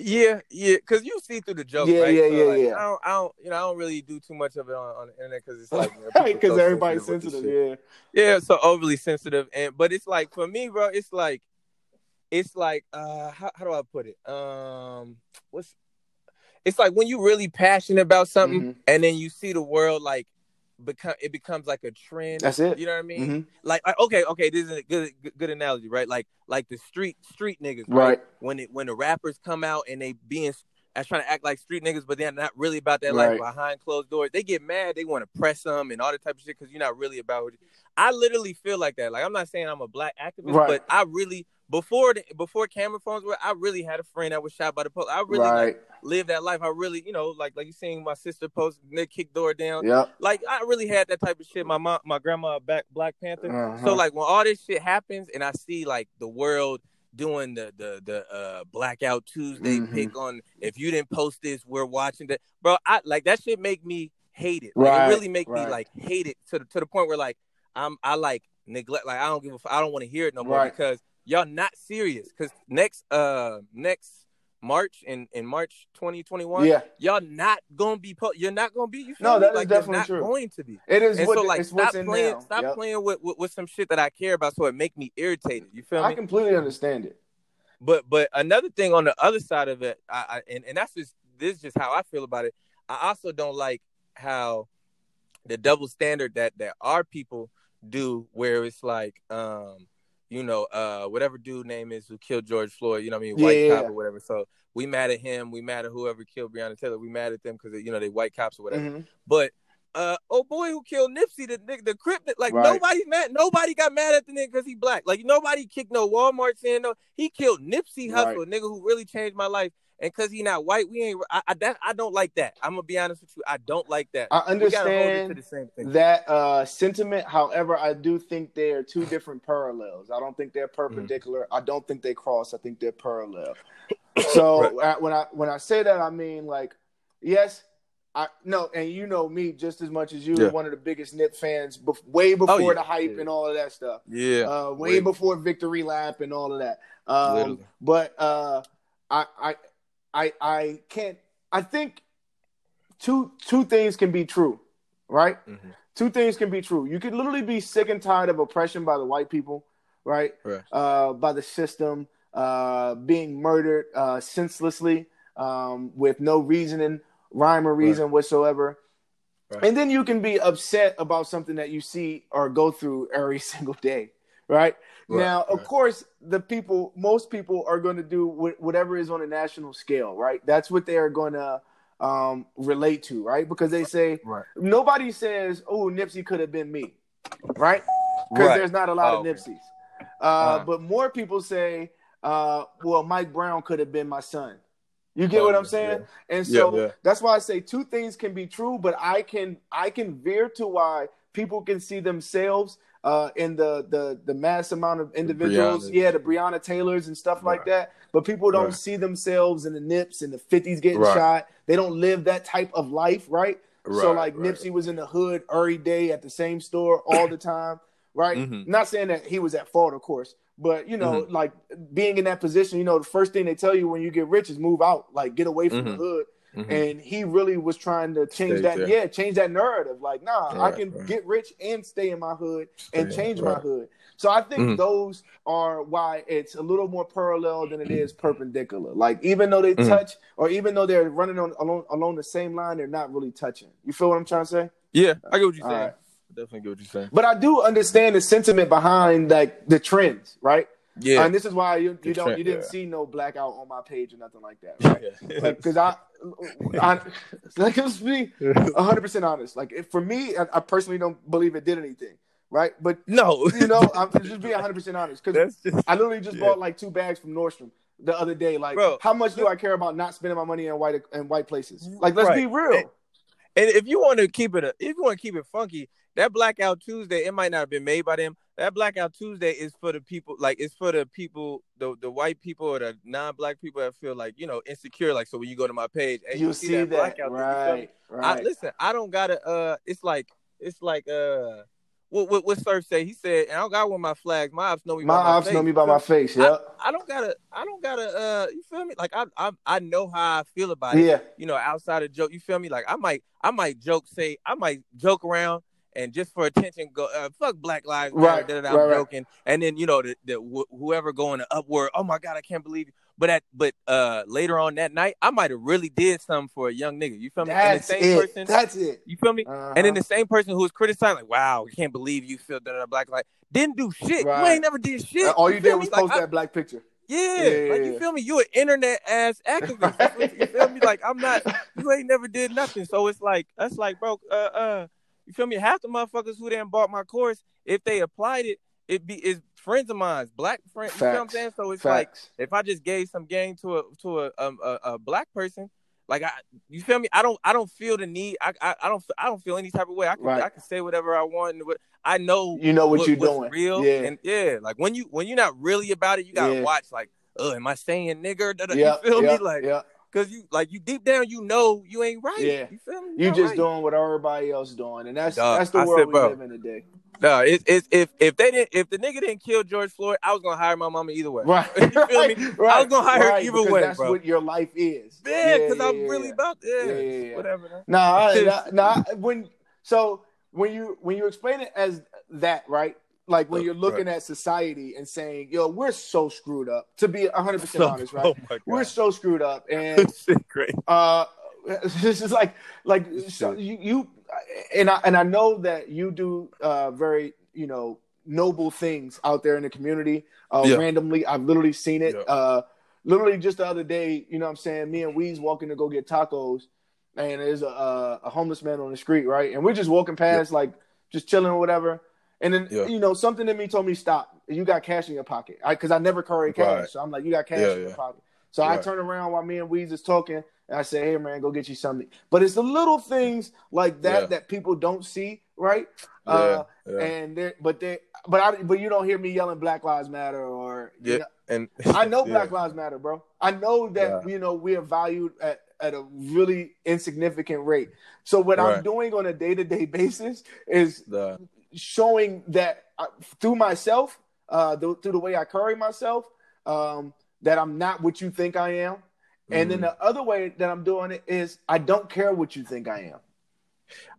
Yeah, yeah, because you see through the joke, Yeah, right? yeah, So, yeah, like, yeah. I don't, I don't, you know, I don't really do too much of it on, on the internet because it's like, you know, Right, because so everybody's this sensitive. Yeah. yeah, so overly sensitive, and but it's like for me, bro, it's like, it's like, uh, how, how do I put it? Um, what's, it's like when you really passionate about something, Mhm. and then you see the world like become, it becomes like a trend. That's it. You know what I mean? Mhm. Like, like, okay, okay, this is a good, good, analogy, right? Like, like the street, street niggas, Right. when it when the rappers come out and they being as trying to act like street niggas, but they're not really about that Right. behind closed doors. They get mad. They want to press them and all that type of shit because you're not really about it. I literally feel like that. Like I'm not saying I'm a black activist, Right. but I really before the, before camera phones were, I really had a friend that was shot by the police. I really right. like lived that life. I really, you know, like like you seeing my sister post, Nick kick door down. Yeah. Like I really had that type of shit. My mom, my grandma, back Black Panther. Uh-huh. So like when all this shit happens and I see like the world doing the the the uh blackout Tuesday Mhm. pick on if you didn't post this, we're watching that. Bro, I like that shit make me hate it. Like, Right, it really make right. me like hate it to the to the point where like I'm I like neglect like I don't give a f- I don't want to hear it no more Right. because y'all not serious. Cause next uh next March in in March 2021, yeah. y'all not gonna be po- you're not gonna be you No, that is like, definitely not true. going to be. It is And what so like stop playing now. stop Yep. playing with, with with some shit that I care about so it make me irritated. You feel I me? I completely understand it. But but another thing on the other side of it, I, I and, and that's just this is just how I feel about it. I also don't like how the double standard that that our people do, where it's like, um, you know, uh, whatever dude name is who killed George Floyd, you know, what I mean, white Yeah. cop or whatever. So we mad at him, we mad at whoever killed Breonna Taylor, we mad at them because you know they white cops or whatever. Mhm. But uh, oh boy, who killed Nipsey, the nigga, the crip, like Right. nobody's mad. Nobody got mad at the nigga because he black. Like nobody kicked no Walmart saying no. He killed Nipsey Right. Hussle, a nigga who really changed my life. And because he not white, we ain't. I, I that I don't like that. I'm gonna be honest with you. I don't like that. I We gotta hold it to understand the same thing. that uh, sentiment. However, I do think they are two different parallels. I don't think they're Mm-hmm. perpendicular. I don't think they cross. I think they're parallel. So uh, when I when I say that, I mean like, yes, I no, and you know me just as much as you. Yeah. Oh, One of the biggest Nip fans, bef- way before yeah. the hype Yeah. and all of that stuff. yeah, uh, way Way- before victory lap and all of that. Um, but uh, I, I, I, I can't. I think two two things can be true, right? Mhm. Two things can be true. You could literally be sick and tired of oppression by the white people, right? Right. Uh, by the system, uh, being murdered uh, senselessly um, with no reasoning, rhyme or reason whatsoever. Right. And then you can be upset about something that you see or go through every single day, right? Right, now, of right. course, the people, most people are going to do wh- whatever is on a national scale, right? That's what they are going to um, relate to, right? Because they say Right. nobody says, "Oh, Nipsey could have been me," right? Because there's not a lot Oh, of okay. Nipseys. Uh, Uh-huh. But more people say, uh, "Well, Mike Brown could have been my son." You get what Oh, I'm saying? And Yeah, so yeah. that's why I say two things can be true, but I can I can veer to why people can see themselves uh, in the the the mass amount of individuals, Breonnas. yeah, the Breonna Taylors and stuff like that. But people don't Right. see themselves in the Nips and the 50s getting Right. shot. They don't live that type of life, right? so like right. Nipsey was in the hood every day at the same store all the time, right? Mhm. Not saying that he was at fault, of course, but you know, Mm-hmm. like being in that position, you know, the first thing they tell you when you get rich is move out, like get away from the Mhm. hood. Mhm. And he really was trying to change Stay that, there. yeah, change that narrative. Like, nah, I can right. get rich and stay in my hood and Stay, change my hood. So I think Mhm. those are why it's a little more parallel than it is perpendicular. Like even though they Mhm. touch, or even though they're running on along along the same line, they're not really touching. You feel what I'm trying to say? yeah, I get what you're saying. right. Definitely get what you're saying. But I do understand the sentiment behind like the trends, right? Yeah, And this is why you, you don't you didn't yeah. see no blackout on my page or nothing like that, right? Like, cause I, I like let's be hundred percent honest. Like, for me, I, I personally don't believe it did anything, right? But no, you know, I'm just being hundred percent honest because I literally just Yeah. bought like two bags from Nordstrom the other day. Like, Bro, how much do I care about not spending my money in white in white places? Like, let's Right. be real. And- And if you want to keep it, if you want to keep it funky, that Blackout Tuesday, it might not have been made by them. That Blackout Tuesday is for the people, like it's for the people, the the white people or the non-black people that feel like you know insecure. Like so, when you go to my page, hey, you see that, Blackout, you right? I, Right. listen, I don't gotta. Uh, it's like it's like uh, what what what Surf say? He said, and I don't got one of my flags. My ops know me. my by my ops face. know me by my face. Yeah. I don't gotta. I don't gotta. Uh, you feel me? Like I I I know how I feel about it Yeah. you know, outside of joke. You feel me? Like I might, I might joke, say, I might joke around, and just for attention, go, uh, fuck Black Lives Matter. Right, I'm right, right. and then you know, the, the wh- whoever going to upward. Oh my god, I can't believe. You. But at but uh later on that night, I might have really did something for a young nigga. You feel me? and the That's same it. person. That's it. you feel me? Uh-huh. And then the same person who was criticizing, like, wow, can't believe you feel that Black Lives didn't do shit. You ain't never did shit. all you did was? Like, post I- that black picture. yeah, Yeah, like you feel me? You an internet ass activist. That's you feel me? Like I'm not. You ain't never did nothing. So it's like that's like, bro. Uh, uh, you feel me? Half the motherfuckers who didn't bought my course, if they applied it, it be is friends of mine, black friends. You feel what I'm saying? So it's like if I just gave some game to a to a um, a, a black person, like I, you feel me? I don't I don't feel the need. I I, I don't I don't feel any type of way. I can Right. I can say whatever I want and what I know you know what, you're doing. real Yeah. and yeah like when you when you're not really about it you gotta Yeah. watch like oh am i saying nigger yeah. you feel yeah, me like because you like you deep down you know you ain't right Yeah. you feel me You just right. doing what everybody else doing, and that's Dog, that's the I world said, we bro. live in today. no it's, it's if if they didn't if the nigga didn't kill george floyd i was gonna hire my mama either way Right. You feel right. me? Right. I was gonna hire her either way, That's bro. what your life is. yeah because i'm yeah, really yeah. about yeah, Yeah, yeah, yeah. whatever. Nah, nah, nah, when so when you when you explain it as that, right? Like when you're looking at society and saying, "Yo, we're so screwed up." To be 100 percent honest, right? oh We're so screwed up, and great uh, this is like like so you, you and I and I know that you do uh, very you know noble things out there in the community. Uh, Yeah. Randomly, I've literally seen it. Yeah. Uh, literally just the other day, you know, what I'm saying, me and Weez walking to go get tacos, and there's a, a, a homeless man on the street, right? And we're just walking past, like just chilling or whatever. And then Yeah. you know something in me told me stop. You got cash in your pocket, because I, never carry cash, Right. so I'm like, you got cash Yeah, in your pocket. So I turn around while me and Weez is talking, and I say, "Hey man, go get you something." But it's the little things like that that people don't see, right? Uh. And they but they but I but you don't hear me yelling Black Lives Matter or you Yeah. know, and I know. Black Lives Matter, bro. I know that you know we are valued at, at a really insignificant rate. So what I'm doing on a day to day basis is the showing that I, through myself, uh, th- through the way I carry myself, um, that I'm not what you think I am. And then Mhm. the other way that I'm doing it is I don't care what you think I am.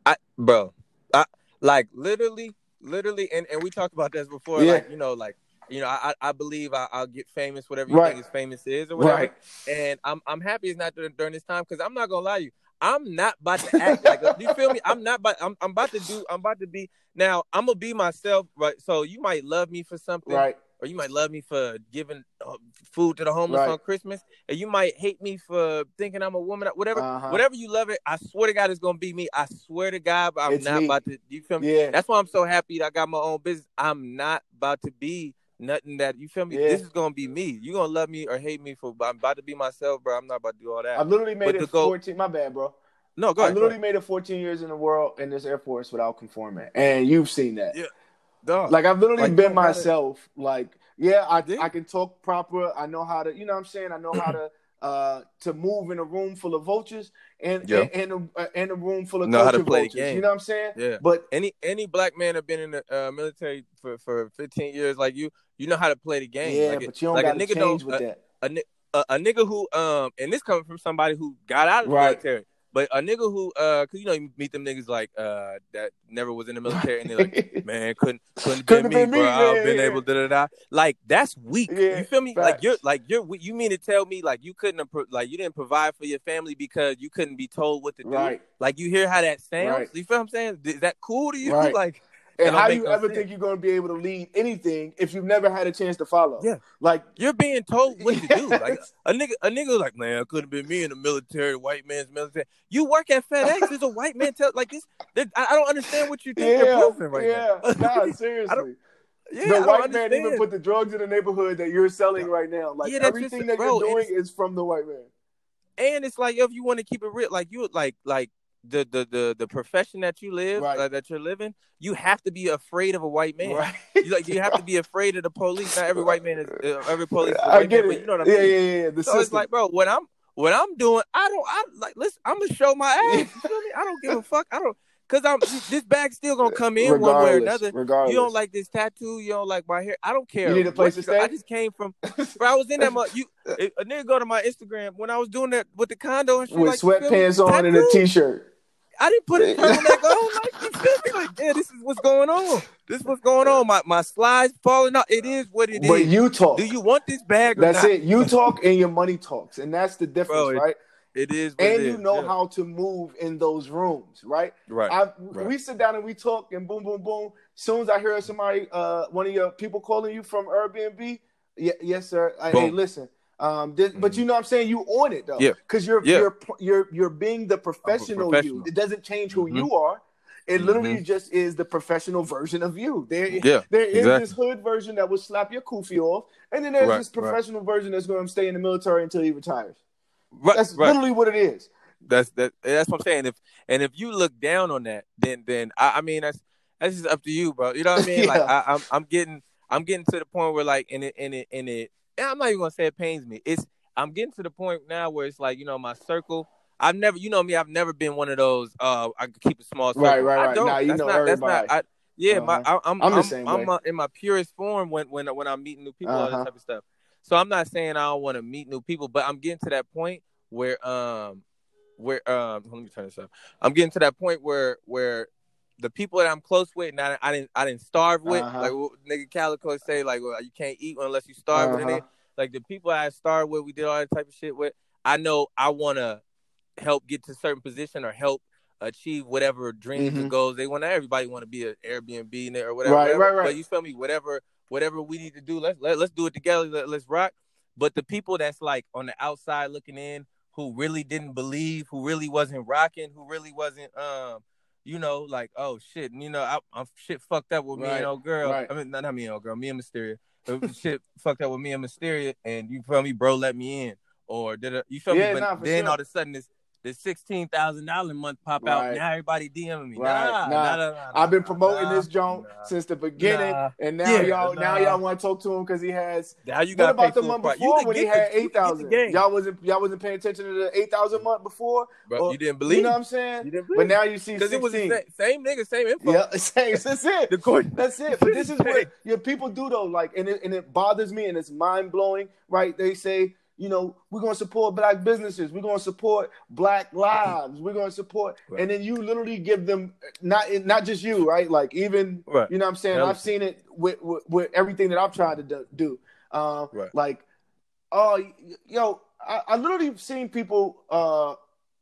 I bro, I like literally, literally, and, and we talked about this before. Yeah. Like you know, like you know, I I believe I, I'll get famous, whatever you Right. think is famous is, or whatever. Right. And I'm I'm happy it's not during, during this time because I'm not gonna lie to you. I'm not about to act like a, you feel me. I'm not about. I'm, I'm about to do. I'm about to be now. I'm gonna be myself, right? So you might love me for something, Right. or you might love me for giving uh, food to the homeless Right. on Christmas, and you might hate me for thinking I'm a woman, whatever. Uh-huh. Whatever you love it, I swear to God, it's gonna be me. I swear to God, but I'm It's not me. about to. You feel me? Yeah. That's why I'm so happy that I got my own business. I'm not about to be nothing that you feel me. Yeah. This is gonna be me. You gonna love me or hate me for. I'm about to be myself, bro. I'm not about to do all that. I literally made But it go- 14. My bad, bro. no, go I ahead. go literally made it 14 years in the world in this Air Force without conforming, and you've seen that. Yeah. Dog. Like I've literally Like, been myself. Like, yeah, I Yeah. I can talk proper. I know how to, you know, what I'm saying I know how to uh to move in a room full of vultures and Yeah. and, and a, and a room full of Know how to play the vultures. game. You know what I'm saying? Yeah. But any any black man have been in the uh, military for, for 15 years like you, you know how to play the game. yeah, like but you don't like a got to nigga change don't- with uh, that. a, a, a nigga who um and this coming from somebody who got out of the Right. military. But a nigga who uh cause you know you meet them niggas like uh that never was in the military and they're like, man, couldn't couldn't, Couldn't been me, been bro. I've yeah, been yeah. able to da da da. Like that's weak. Yeah, you feel me? Like you're like you're you mean to tell me like you couldn't have like you didn't provide for your family because you couldn't be told what to do. right. Like you hear how that sounds. Right. You feel what I'm saying? Is that cool to you? Right. Like And how you no ever sense. think you're going to be able to lead anything if you've never had a chance to follow? Yeah. Like you're being told what to do. Like a nigga, a nigga like, man, it could have been me in the military, white man's military. You work at FedEx. There's a white man tell like this. I I don't understand what you think yeah, you're proving right yeah. now. Nah, seriously. yeah, the white man even put the drugs in the neighborhood that you're selling right now. Like Yeah, everything just- that bro, you're doing is from the white man. and it's like, yo, if you want to keep it real, like you like like the the the the profession that you live, Right. uh, that you're living, you have to be afraid of a white man. Right. You like you have to be afraid of the police. Not every white man is uh, every police. Is I get man, it. You know what I mean? yeah, yeah. The So system. it's like, bro, what I'm what I'm doing, I don't I like listen, I'm gonna show my ass. You feel me? I don't give a fuck. I don't cause I'm this bag's still gonna come in one way or another. regardless. You don't like this tattoo, you don't like my hair. I don't care. You need a place to stay? I just came from bro, I was in that mu- you a a nigga go to my Instagram when I was doing that with the condo and shit. with like, you feel me? sweatpants on and a Tattoo. t-shirt. I didn't put a turtleneck on. Like, you feel me? Like, yeah, this is what's going on. This is what's going on. My my slides falling out. It is what it is. But you talk. Do you want this bag or That's not? it. You talk and your money talks, and that's the difference, Bro, it- right? It is And it you is. know Yeah. how to move in those rooms, right? Right. I, right. We sit down and we talk, and boom, boom, boom. Soon as I hear somebody, uh, one of your people calling you from Airbnb, yeah, yes, sir. I, hey, listen. Um, this, but you know what I'm saying? You on it though, Yeah. Because you're Yeah. you're you're you're being the professional, you. It doesn't change who Mhm. you are. It literally just is the professional version of you. There, Yeah, there is exactly. this hood version that will slap your kufi off, and then there's Right, this right. professional version that's going to stay in the military until he retires. Right, That's right. literally what it is. That's that. That's what I'm saying. If and if you look down on that, then then I, I mean that's that's just up to you, bro. You know what I mean? Like I, I'm I'm getting I'm getting to the point where like and it and it and it. and I'm not even gonna say it pains me. It's I'm getting to the point now where it's like you know my circle. I've never, you know me, I've never been one of those. Uh, I could keep a small circle. Right, right, right. don't. Nah, you that's know not, that's not. everybody. I, yeah, my, I, I'm, I'm I'm, I'm, way. uh, in my purest form when when when I'm meeting new people, all Uh-huh. that type of stuff. So I'm not saying I don't want to meet new people, but I'm getting to that point where um where um let me turn this up. I'm getting to that point where where the people that I'm close with, and I, I didn't I didn't starve with, Uh-huh. like what nigga Calico say, like well, you can't eat unless you starve with a Uh-huh. Like the people I starved with, we did all that type of shit with. I know I want to help get to certain position or help achieve whatever dreams Mhm. and goals they want. Everybody want to be an Airbnb or whatever. Right, whatever. right, right. But you feel me? Whatever, whatever we need to do, let's let, let's do it together. Let, let's rock. But the people that's like on the outside looking in, who really didn't believe, who really wasn't rocking, who really wasn't, um, you know, like oh shit, you know, I, I'm shit fucked up with me and old girl. right. I mean, not, not me and old girl, me and Mysteria. Shit fucked up with me and Mysteria, and you feel me, bro? Let me in, or did you feel Yeah, me? But nah, then sure. all of a sudden this this sixteen thousand dollar month pop Right. out. Now everybody DMing me. Right. Nah, Nah. nah, nah, I've been promoting this joint since the beginning, and now Yeah, y'all now y'all want to talk to him because he has. Now you got about the month before when he had eight thousand? Y'all, wasn't y'all wasn't paying attention to the eight thousand month before, bro, or- you didn't believe. you know what I'm saying? But now you see because it was the same nigga, same info. Yeah, same. That's it. The court. That's it. But this is what your people do though. Like, and it, and it bothers me, and it's mind blowing. Right? They say, you know, we're gonna support black businesses. We're gonna support black lives. We're gonna support, Right. and then you literally give them not not just you, right? Like even Right. you know what I'm saying. I've seen it with, with with everything that I've tried to do. do. Um, Right. Like, oh, yo, I, I literally seen people uh,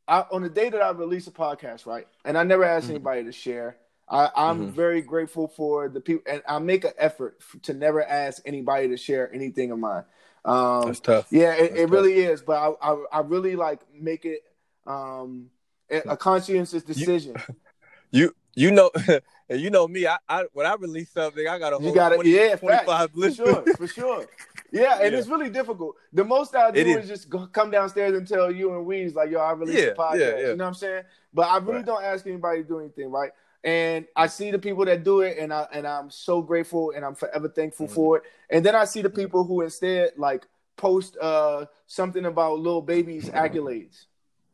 I, on the day that I released a podcast, right? And I never asked Mhm. anybody to share. I, I'm Mhm. very grateful for the people, and I make an effort to never ask anybody to share anything of mine. Um, That's tough. yeah, it, it really is, but I, I, I really like make it um, a, conscientious decision. You you know and you know me. I, I when I release something, I got a You whole got to 20, yeah, 25 facts, for sure, for sure. Yeah, and Yeah. it's really difficult. The most I do is. is. just go, come downstairs and tell you and Weez like, "Yo, I released Yeah, a podcast." yeah, yeah. You know what I'm saying? But I really Right. don't ask anybody to do anything, right? And I see the people that do it, and I and I'm so grateful, and I'm forever thankful Mhm. for it. And then I see the people who instead like post uh something about Lil Baby's accolades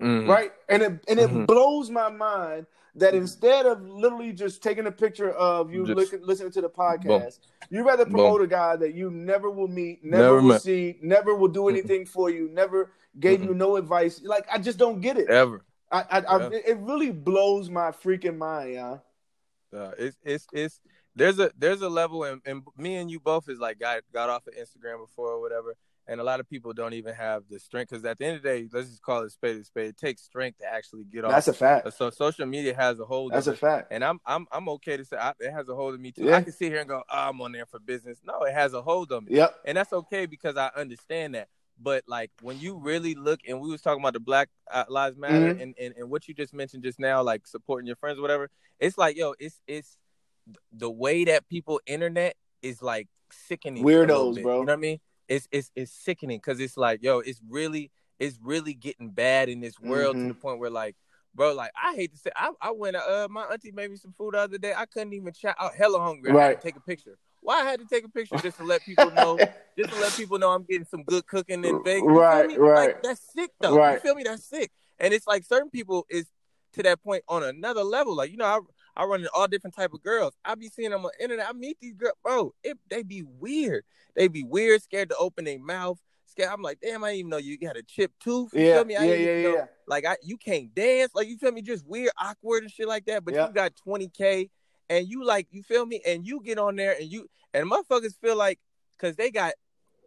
Mhm. right? And it and it Mhm. blows my mind that instead of literally just taking a picture of you Just- looking, listening to the podcast, you rather Boom. promote a guy that you never will meet, never, Never will met. see, never will do anything for you, never gave you no advice. Like I just don't get it. Ever. I, I, I it really blows my freaking mind, y'all. Uh, it's it's it's there's a there's a level and, and me and you both is like got got off of Instagram before or whatever, and a lot of people don't even have the strength because at the end of the day, let's just call it spade a spade. It takes strength to actually get off. That's a fact. so social media has a hold. That's of a fact. And I'm I'm I'm okay to say I, it has a hold of me too. Yeah. I can sit here and go, oh, I'm on there for business. No, it has a hold on me, Yep. and that's okay because I understand that. But like when you really look, and we was talking about the Black uh, Lives Matter, Mhm. and, and and what you just mentioned just now, like supporting your friends, or whatever. It's like yo, it's it's the way that people internet is like sickening. Weirdos, bro. You know what I mean? It's it's it's sickening because it's like yo, it's really it's really getting bad in this world Mhm. to the point where like bro, like I hate to say, I, I went. Uh, my auntie made me some food the other day. I couldn't even chat. Was hella hungry. Right. take a picture. Why I had to take a picture just to let people know, just to let people know I'm getting some good cooking in Vegas. You Right, feel me? right. Like, that's sick though. Right. You feel me? That's sick. And it's like certain people is to that point on another level. Like you know, I I run into all different type of girls. I be seeing them on the internet. I meet these girls, bro. It, they be weird. They be weird, scared to open their mouth. Scared. I'm like, damn, I didn't even know you got a chip tooth. You Yeah, feel me? I yeah, yeah, know- yeah. Like I, you can't dance. Like you feel me? Just weird, awkward and shit like that. But Yeah. you got 20k, and you like, you feel me? And you get on there, and you and motherfuckers feel like, cause they got,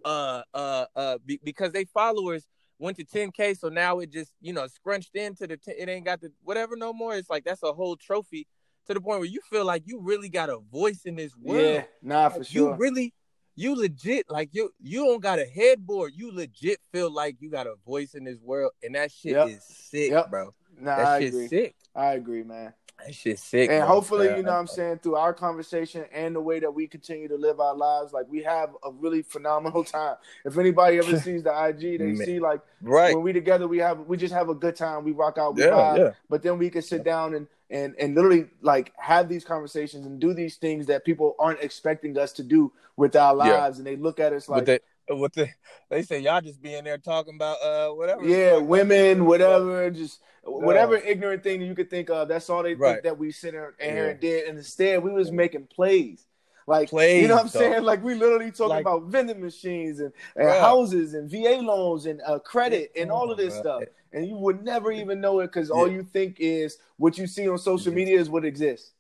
uh, uh, uh, be, because they followers went to 10k, so now it just you know scrunched into the, 10, it ain't got the whatever no more. It's like that's a whole trophy to the point where you feel like you really got a voice in this world. Yeah, nah, for Like, sure. You really, you legit like you you don't got a headboard. You legit feel like you got a voice in this world, and that shit Yep. is sick, Yep. bro. nah, That I shit's agree. sick. I agree, man. That shit's sick. and bro. hopefully, Yeah. you know what I'm saying, through our conversation and the way that we continue to live our lives, like we have a really phenomenal time. If anybody ever sees the IG, they Man. see like right. when we together, we have we just have a good time. We rock out, we Yeah, vibe, yeah. but then we can sit down and and and literally like have these conversations and do these things that people aren't expecting us to do with our Yeah. lives, and they look at us like, but they, what the, they say y'all just be in there talking about uh whatever. yeah, women, whatever, just whatever ignorant thing you could think of. That's all they Right. think that we sit here and, Yeah. did. And instead, we was making plays. Like Plays, you know what I'm though. saying? Like we literally talking Like- about vending machines and, and Bruh. houses and VA loans and uh, credit and all of this stuff. And you would never even know it because all you think is what you see on social Yeah. media is what exists.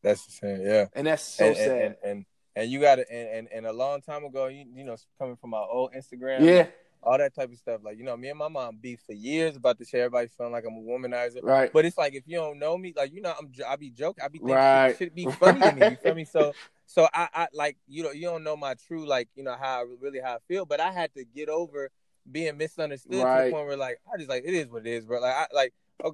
That's the same. Yeah. And that's so and, sad. And, and and you got to and, and and a long time ago, you you know, coming from my old Instagram. yeah. all that type of stuff. Like you know, me and my mom beef for years about this. Everybody feeling like I'm a womanizer, Right. but it's like if you don't know me, like you know, I'm I be joking, I be thinking Right. shit, shit be funny to me. You feel me? So so I, I like you know you don't know my true like you know how I really how I feel, but I had to get over being misunderstood to the point where like I just like it is what it is, bro. Like I like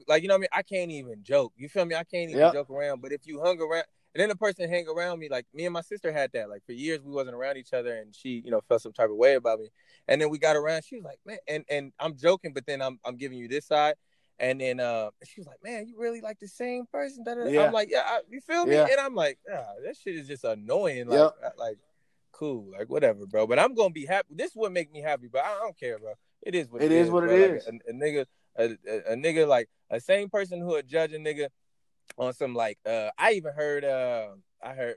like you know what I mean. I can't even joke. You feel me? I can't even Yep. joke around. But if you hung around. And then the person hang around me, like me and my sister had that. Like for years we wasn't around each other, and she, you know, felt some type of way about me. And then we got around. She was like, "Man," and and I'm joking, but then I'm I'm giving you this side. And then uh, she was like, "Man, you really like the same person?" Da, da, da." Yeah. I'm like, "Yeah, I, you feel me?" Yeah. And I'm like, "Yeah, that shit is just annoying." Like, Yep. I- like, cool, like whatever, bro. But I'm gonna be happy. This would make me happy, but I don't care, bro. It is what It is what it bro. Like, is. a, a nigga, a, a, a nigga like a same person who would judge a nigga on some like. uh I even heard. uh I heard.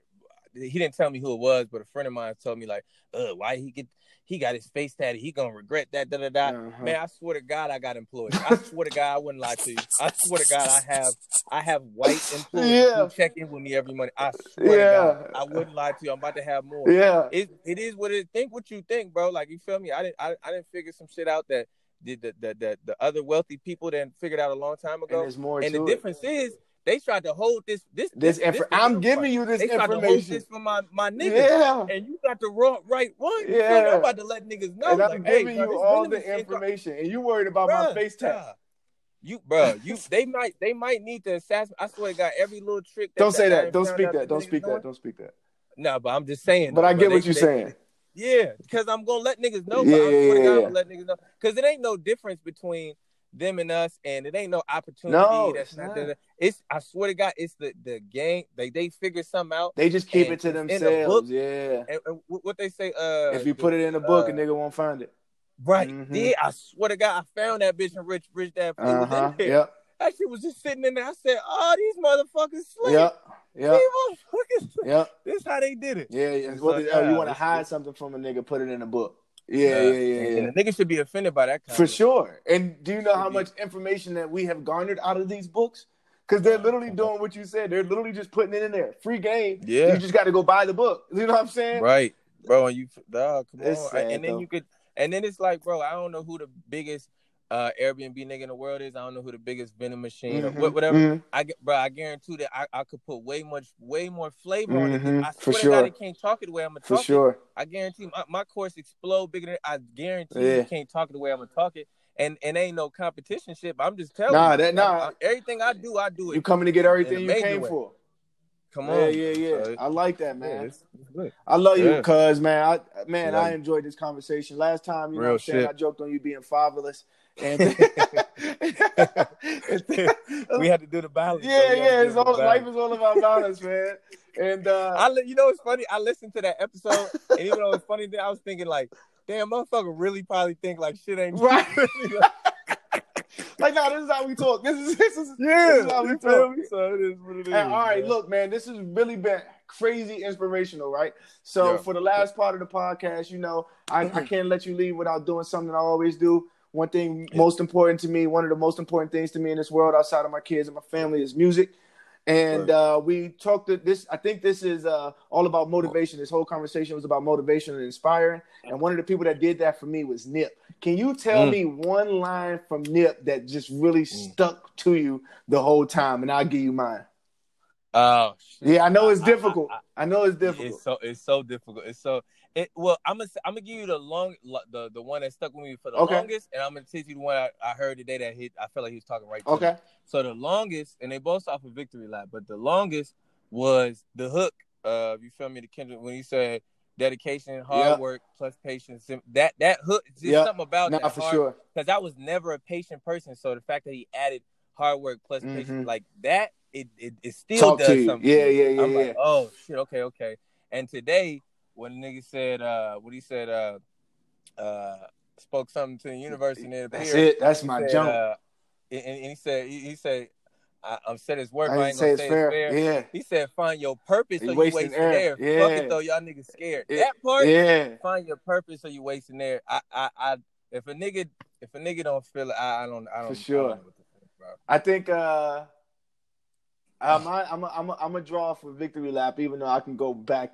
He didn't tell me who it was, but a friend of mine told me like, "Uh, why he get he got his face tatted? He gonna regret that." Da da da. Uh-huh. Man, I swear to God, I got employed. I swear to God, I wouldn't lie to you. I swear to God, I have I have white employees Yeah. who check in with me every month. I swear Yeah. to God, I wouldn't lie to you. I'm about to have more. Yeah. It it is what it. Think what you think, bro. Like you feel me? I didn't I, I didn't figure some shit out that the the, the the other wealthy people then figured out a long time And ago. there's more And the it. difference is they tried to hold this this This, inf- I'm giving you this They tried to hold information. this for my my niggas. Yeah. And you got the wrong right one. You feel me? Yeah. I'm about to let niggas know. And I'm like, hey, giving bro, you this all the information, and you worried about my Bruh, face tag. bruh. You, bro, you they might they might need to assassinate. I swear to God, every little trick. Don't say that. That. Don't speak that. Don't speak that. Don't speak that. No, but I'm just saying. But though, I bro, get they- what you're they- saying. Yeah, because I'm gonna let niggas know. Yeah, but yeah, swear to God, yeah, I'm yeah. gonna let niggas know. Because it ain't no difference between them and us, and it ain't no opportunity. No, that's it's not. not. It's. I swear to God, it's the the game. They they figure something out. They just keep And it to it's in a themselves. book. Yeah. And, and what they say? Uh, if you the- put it in a book, uh, a nigga won't find it. right, Mhm. yeah. I swear to God, I found that bitch in Rich Rich Dad. Uh was huh. in there. Yep. That shit was just sitting in there. I said, "Oh, these motherfuckers sleep. Yep. These Yep. motherfuckers This how they did it." Yeah. yeah. So, What oh, yeah, you want to hide it's- something from a nigga? Put it in a book. Yeah. Yeah. Yeah. Yeah. and the nigga should be offended by that. Kind For of sure. And do you know how be. much information that we have garnered out of these books? Because they're literally doing what you said. They're literally just putting it in there. Free game. Yeah. You just got to go buy the book. You know what I'm saying? Right, bro. And you, dog, come It's on. sad, and then though. you could, and then it's like, bro, I don't know who the biggest uh Airbnb nigga in the world is. I don't know who the biggest vending machine or Mhm, wha- whatever. mhm. I get, bro. I guarantee that I, I could put way much, way more flavor on it. Mhm, I for swear to sure. God, they can't talk it the way I'm gonna For talk it. sure. I guarantee my, my course explode bigger than I guarantee Yeah. you can't talk it the way I'm gonna talk it. And and ain't no competition shit. But I'm just telling Nah, you. that- nah. I- I- everything I do, I do it. You coming to get everything you came way. for. Come on, yeah, yeah. So it- I like that, yeah, man. it's, it's. I love you, Yeah. cuz man. I man, Love I enjoyed this conversation. Last time, you know Real what I'm saying. I joked on you being fatherless. And we had to do the balance. Yeah, had yeah, it's all life is all about balance, man. And uh I, you know, it's funny. I listened to that episode, and even though it's funny, that I was thinking like, damn, motherfucker really probably think like shit ain't Right. Like, like no, this is how we talk. This is this is yeah, this is how we talk. So it is what it is. And, all right, man. look, man, this has really been crazy inspirational, right? So Yeah. for the last part of the podcast, you know, I, I can't let you leave without doing something I always do. One thing Yeah. most important to me, one of the most important things to me in this world outside of my kids and my family is music. And Right. uh, we talked to this. I think this is uh, all about motivation. This whole conversation was about motivation and inspiring. And one of the people that did that for me was Nip. Can you tell Mm. me one line from Nip that just really stuck to you the whole time? And I'll give you mine. Oh, shit. Yeah, I know it's I- I- difficult. I, know it's difficult. It's so it's so difficult. It's so it. Well, I'm gonna I'm gonna give you the long the the one that stuck with me for the Okay. longest, and I'm gonna teach you the one I, I heard today that hit. I felt like he was talking right. To me. okay. So the longest, and they both off of Victory Lap, but the longest was the hook. Uh, you feel me? The Kendrick when he said dedication, hard work plus patience. That that hook, just something about Nah, that for hard, sure. Because I was never a patient person, so the fact that he added hard work plus Mhm. patience, like that, it it, it still Talk does something. Yeah, yeah, yeah, I'm yeah. like, oh shit, okay, okay. And today, when the nigga said, uh, what he said, uh, uh, spoke something to the universe and it appeared. That's it. That's my said, jump. uh, and, and he said, he, he said, I, I'm said his work. I, I ain't say gonna it's say fair. it's fair. Yeah. He said, find your purpose so you wasting air. air. Yeah. Fuck it though, y'all niggas scared. It- that part, Yeah. find your purpose so you wasting air. I, I, I, if a nigga, if a nigga don't feel it, I, I don't, I don't, For sure. I don't know what think, bro. I think uh I'm I'm I'm I'm a draw for victory lap, even though I can go back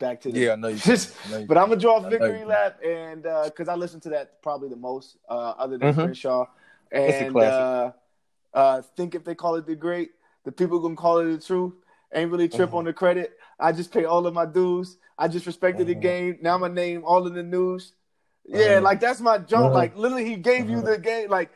back to the Yeah, I know you. Just- I know you- But I'm gonna draw a victory lap, and because I listen to that probably the most, uh, other than Mhm. Crenshaw, It's a and classic. uh, uh, think if they call it the great, the people gonna call it the truth. Ain't really trip Mhm. on the credit. I just pay all of my dues. I just respected the Mhm. game. Now my name all in the news. Yeah, Mhm. like that's my joke. Mhm. Like literally, he gave you Mhm. the game. Like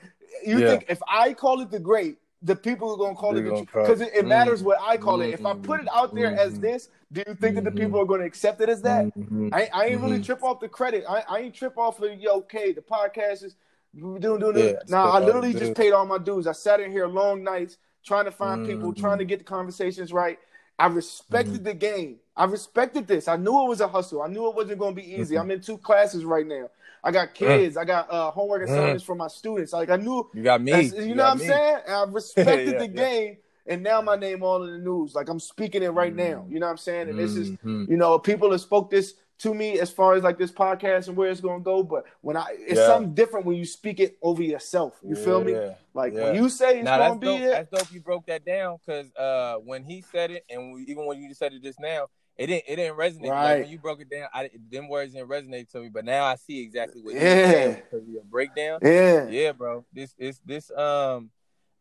you Yeah. think if I call it the great, the people are gonna call They it the gonna truth call because it- it, matters what I call it. If I put it out there as Mhm. this, do you think that the people are gonna accept it as that? Mhm. I, I ain't really Mhm. trip off the credit. I, I ain't trip off of yo, okay, the podcast is doing doing Yeah, Nah, I literally just paid all my dues. I sat in here long nights trying to find people, Mhm. trying to get the conversations right. I respected Mm-hmm. the game. I respected this. I knew it was a hustle. I knew it wasn't going to be easy. I'm in two classes right now. I got kids. I got uh, homework Mm. assignments for my students. Like I knew You got me. that's- you, know what I'm saying? And I respected Yeah, the yeah. game, and now my name all in the news. Like I'm speaking it right now. Mm. You know what I'm saying? And this is, Mhm. you know, people have spoke this to me as far as like this podcast and where it's gonna go. But when I, it's Yeah. something different when you speak it over yourself. You feel me? Like when you say it's Now gonna be dope. it. That's dope. You broke that down because uh, when he said it, and we, even when you said it just now, it didn't it didn't resonate. Like Right. when you broke it down, I them words didn't resonate to me. But now I see exactly what Yeah. you're saying because of your breakdown. Yeah. Yeah, bro. This is this um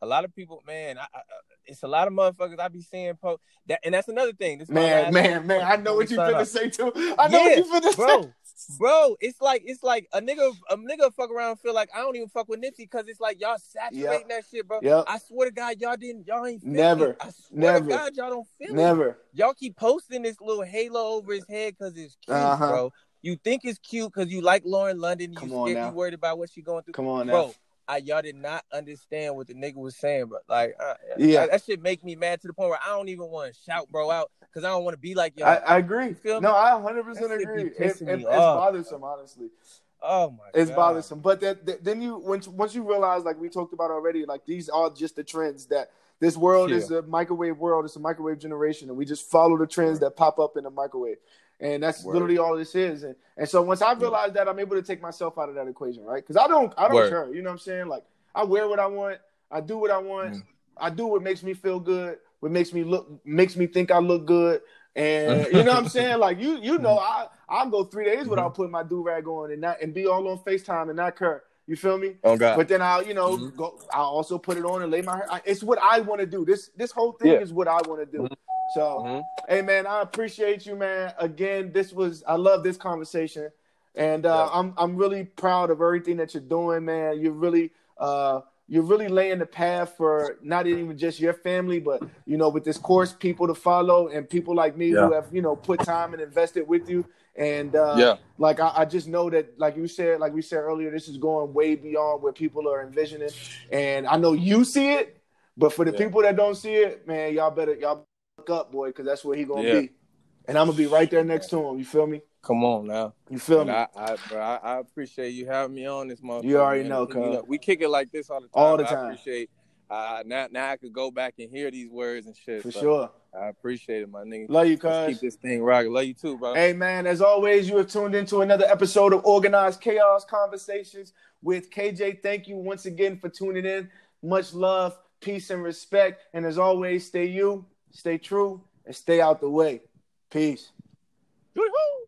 a lot of people, man. I, I, it's a lot of motherfuckers I be seeing post that, and that's another thing. This is Man, man, man! I know what you finna off. say too. I know Yeah, what you finna bro. say. Bro, it's like it's like a nigga a nigga fuck around and feel like I don't even fuck with Nipsey because it's like y'all saturating that shit, bro. Yep. I swear to God, y'all didn't y'all ain't Never. it. I swear Never. to God, y'all don't feel it. Never. Y'all keep posting this little halo over his head because it's cute, Uh-huh. bro. You think it's cute because you like Lauren London. You Come on scared, now. you worried about what she going through. Come on now. I, y'all did not understand what the nigga was saying, bro. Like, uh, Yeah. that, that shit make me mad to the point where I don't even want to shout, bro, out because I don't want to be like y'all. I, I agree. You? No, I 100 percent That shit be agree. It, it- it's bothersome, honestly. oh my It's God. bothersome. But that, that- then you once once you realize, like we talked about already, like these are just the trends that this world Yeah. is a microwave world. It's a microwave generation, and we just follow the trends that pop up in the microwave. And that's Word. literally all this is. And, and so once I realize that, I'm able to take myself out of that equation, right? Because I don't, I don't Word. care. You know what I'm saying? Like I wear what I want. I do what I want. Mm. I do what makes me feel good. What makes me look, makes me think I look good. And you know what I'm saying? Like you, you know, I I'll go three days without putting my do rag on and not and be all on Facetime and not care. You feel me? Oh God. But then I'll, you know, Mhm. go. I'll also put it on and lay my hair. I, it's what I want to do. This this whole thing Yeah. is what I want to do. So, Mhm. hey man, I appreciate you, man. Again, this was I love this conversation, and uh, Yeah. I'm I'm really proud of everything that you're doing, man. You're really uh you're really laying the path for not even just your family, but you know, with this course, people to follow and people like me Yeah. who have you know put time and invested with you. And uh, Yeah. like I, I just know that, like you said, like we said earlier, this is going way beyond where people are envisioning. And I know you see it, but for the Yeah. people that don't see it, man, y'all better y'all up, boy, because that's where he gonna Yeah. be. And I'm gonna be right there next to him. You feel me? Come on now. You feel And me? I, I, bro, I, I appreciate you having me on this month. You already know, cuz. we kick it like this all the time. All the I time. appreciate. Uh, now, now I could go back and hear these words and shit. For so sure. I appreciate it, my nigga. Love you, cuz. keep this thing rocking. Love you too, bro. Hey man, as always, you have tuned into another episode of Organized Chaos Conversations with KJ. Thank you once again for tuning in. Much love, peace, and respect. And as always, stay you, stay true, and stay out the way. Peace. Woo-hoo.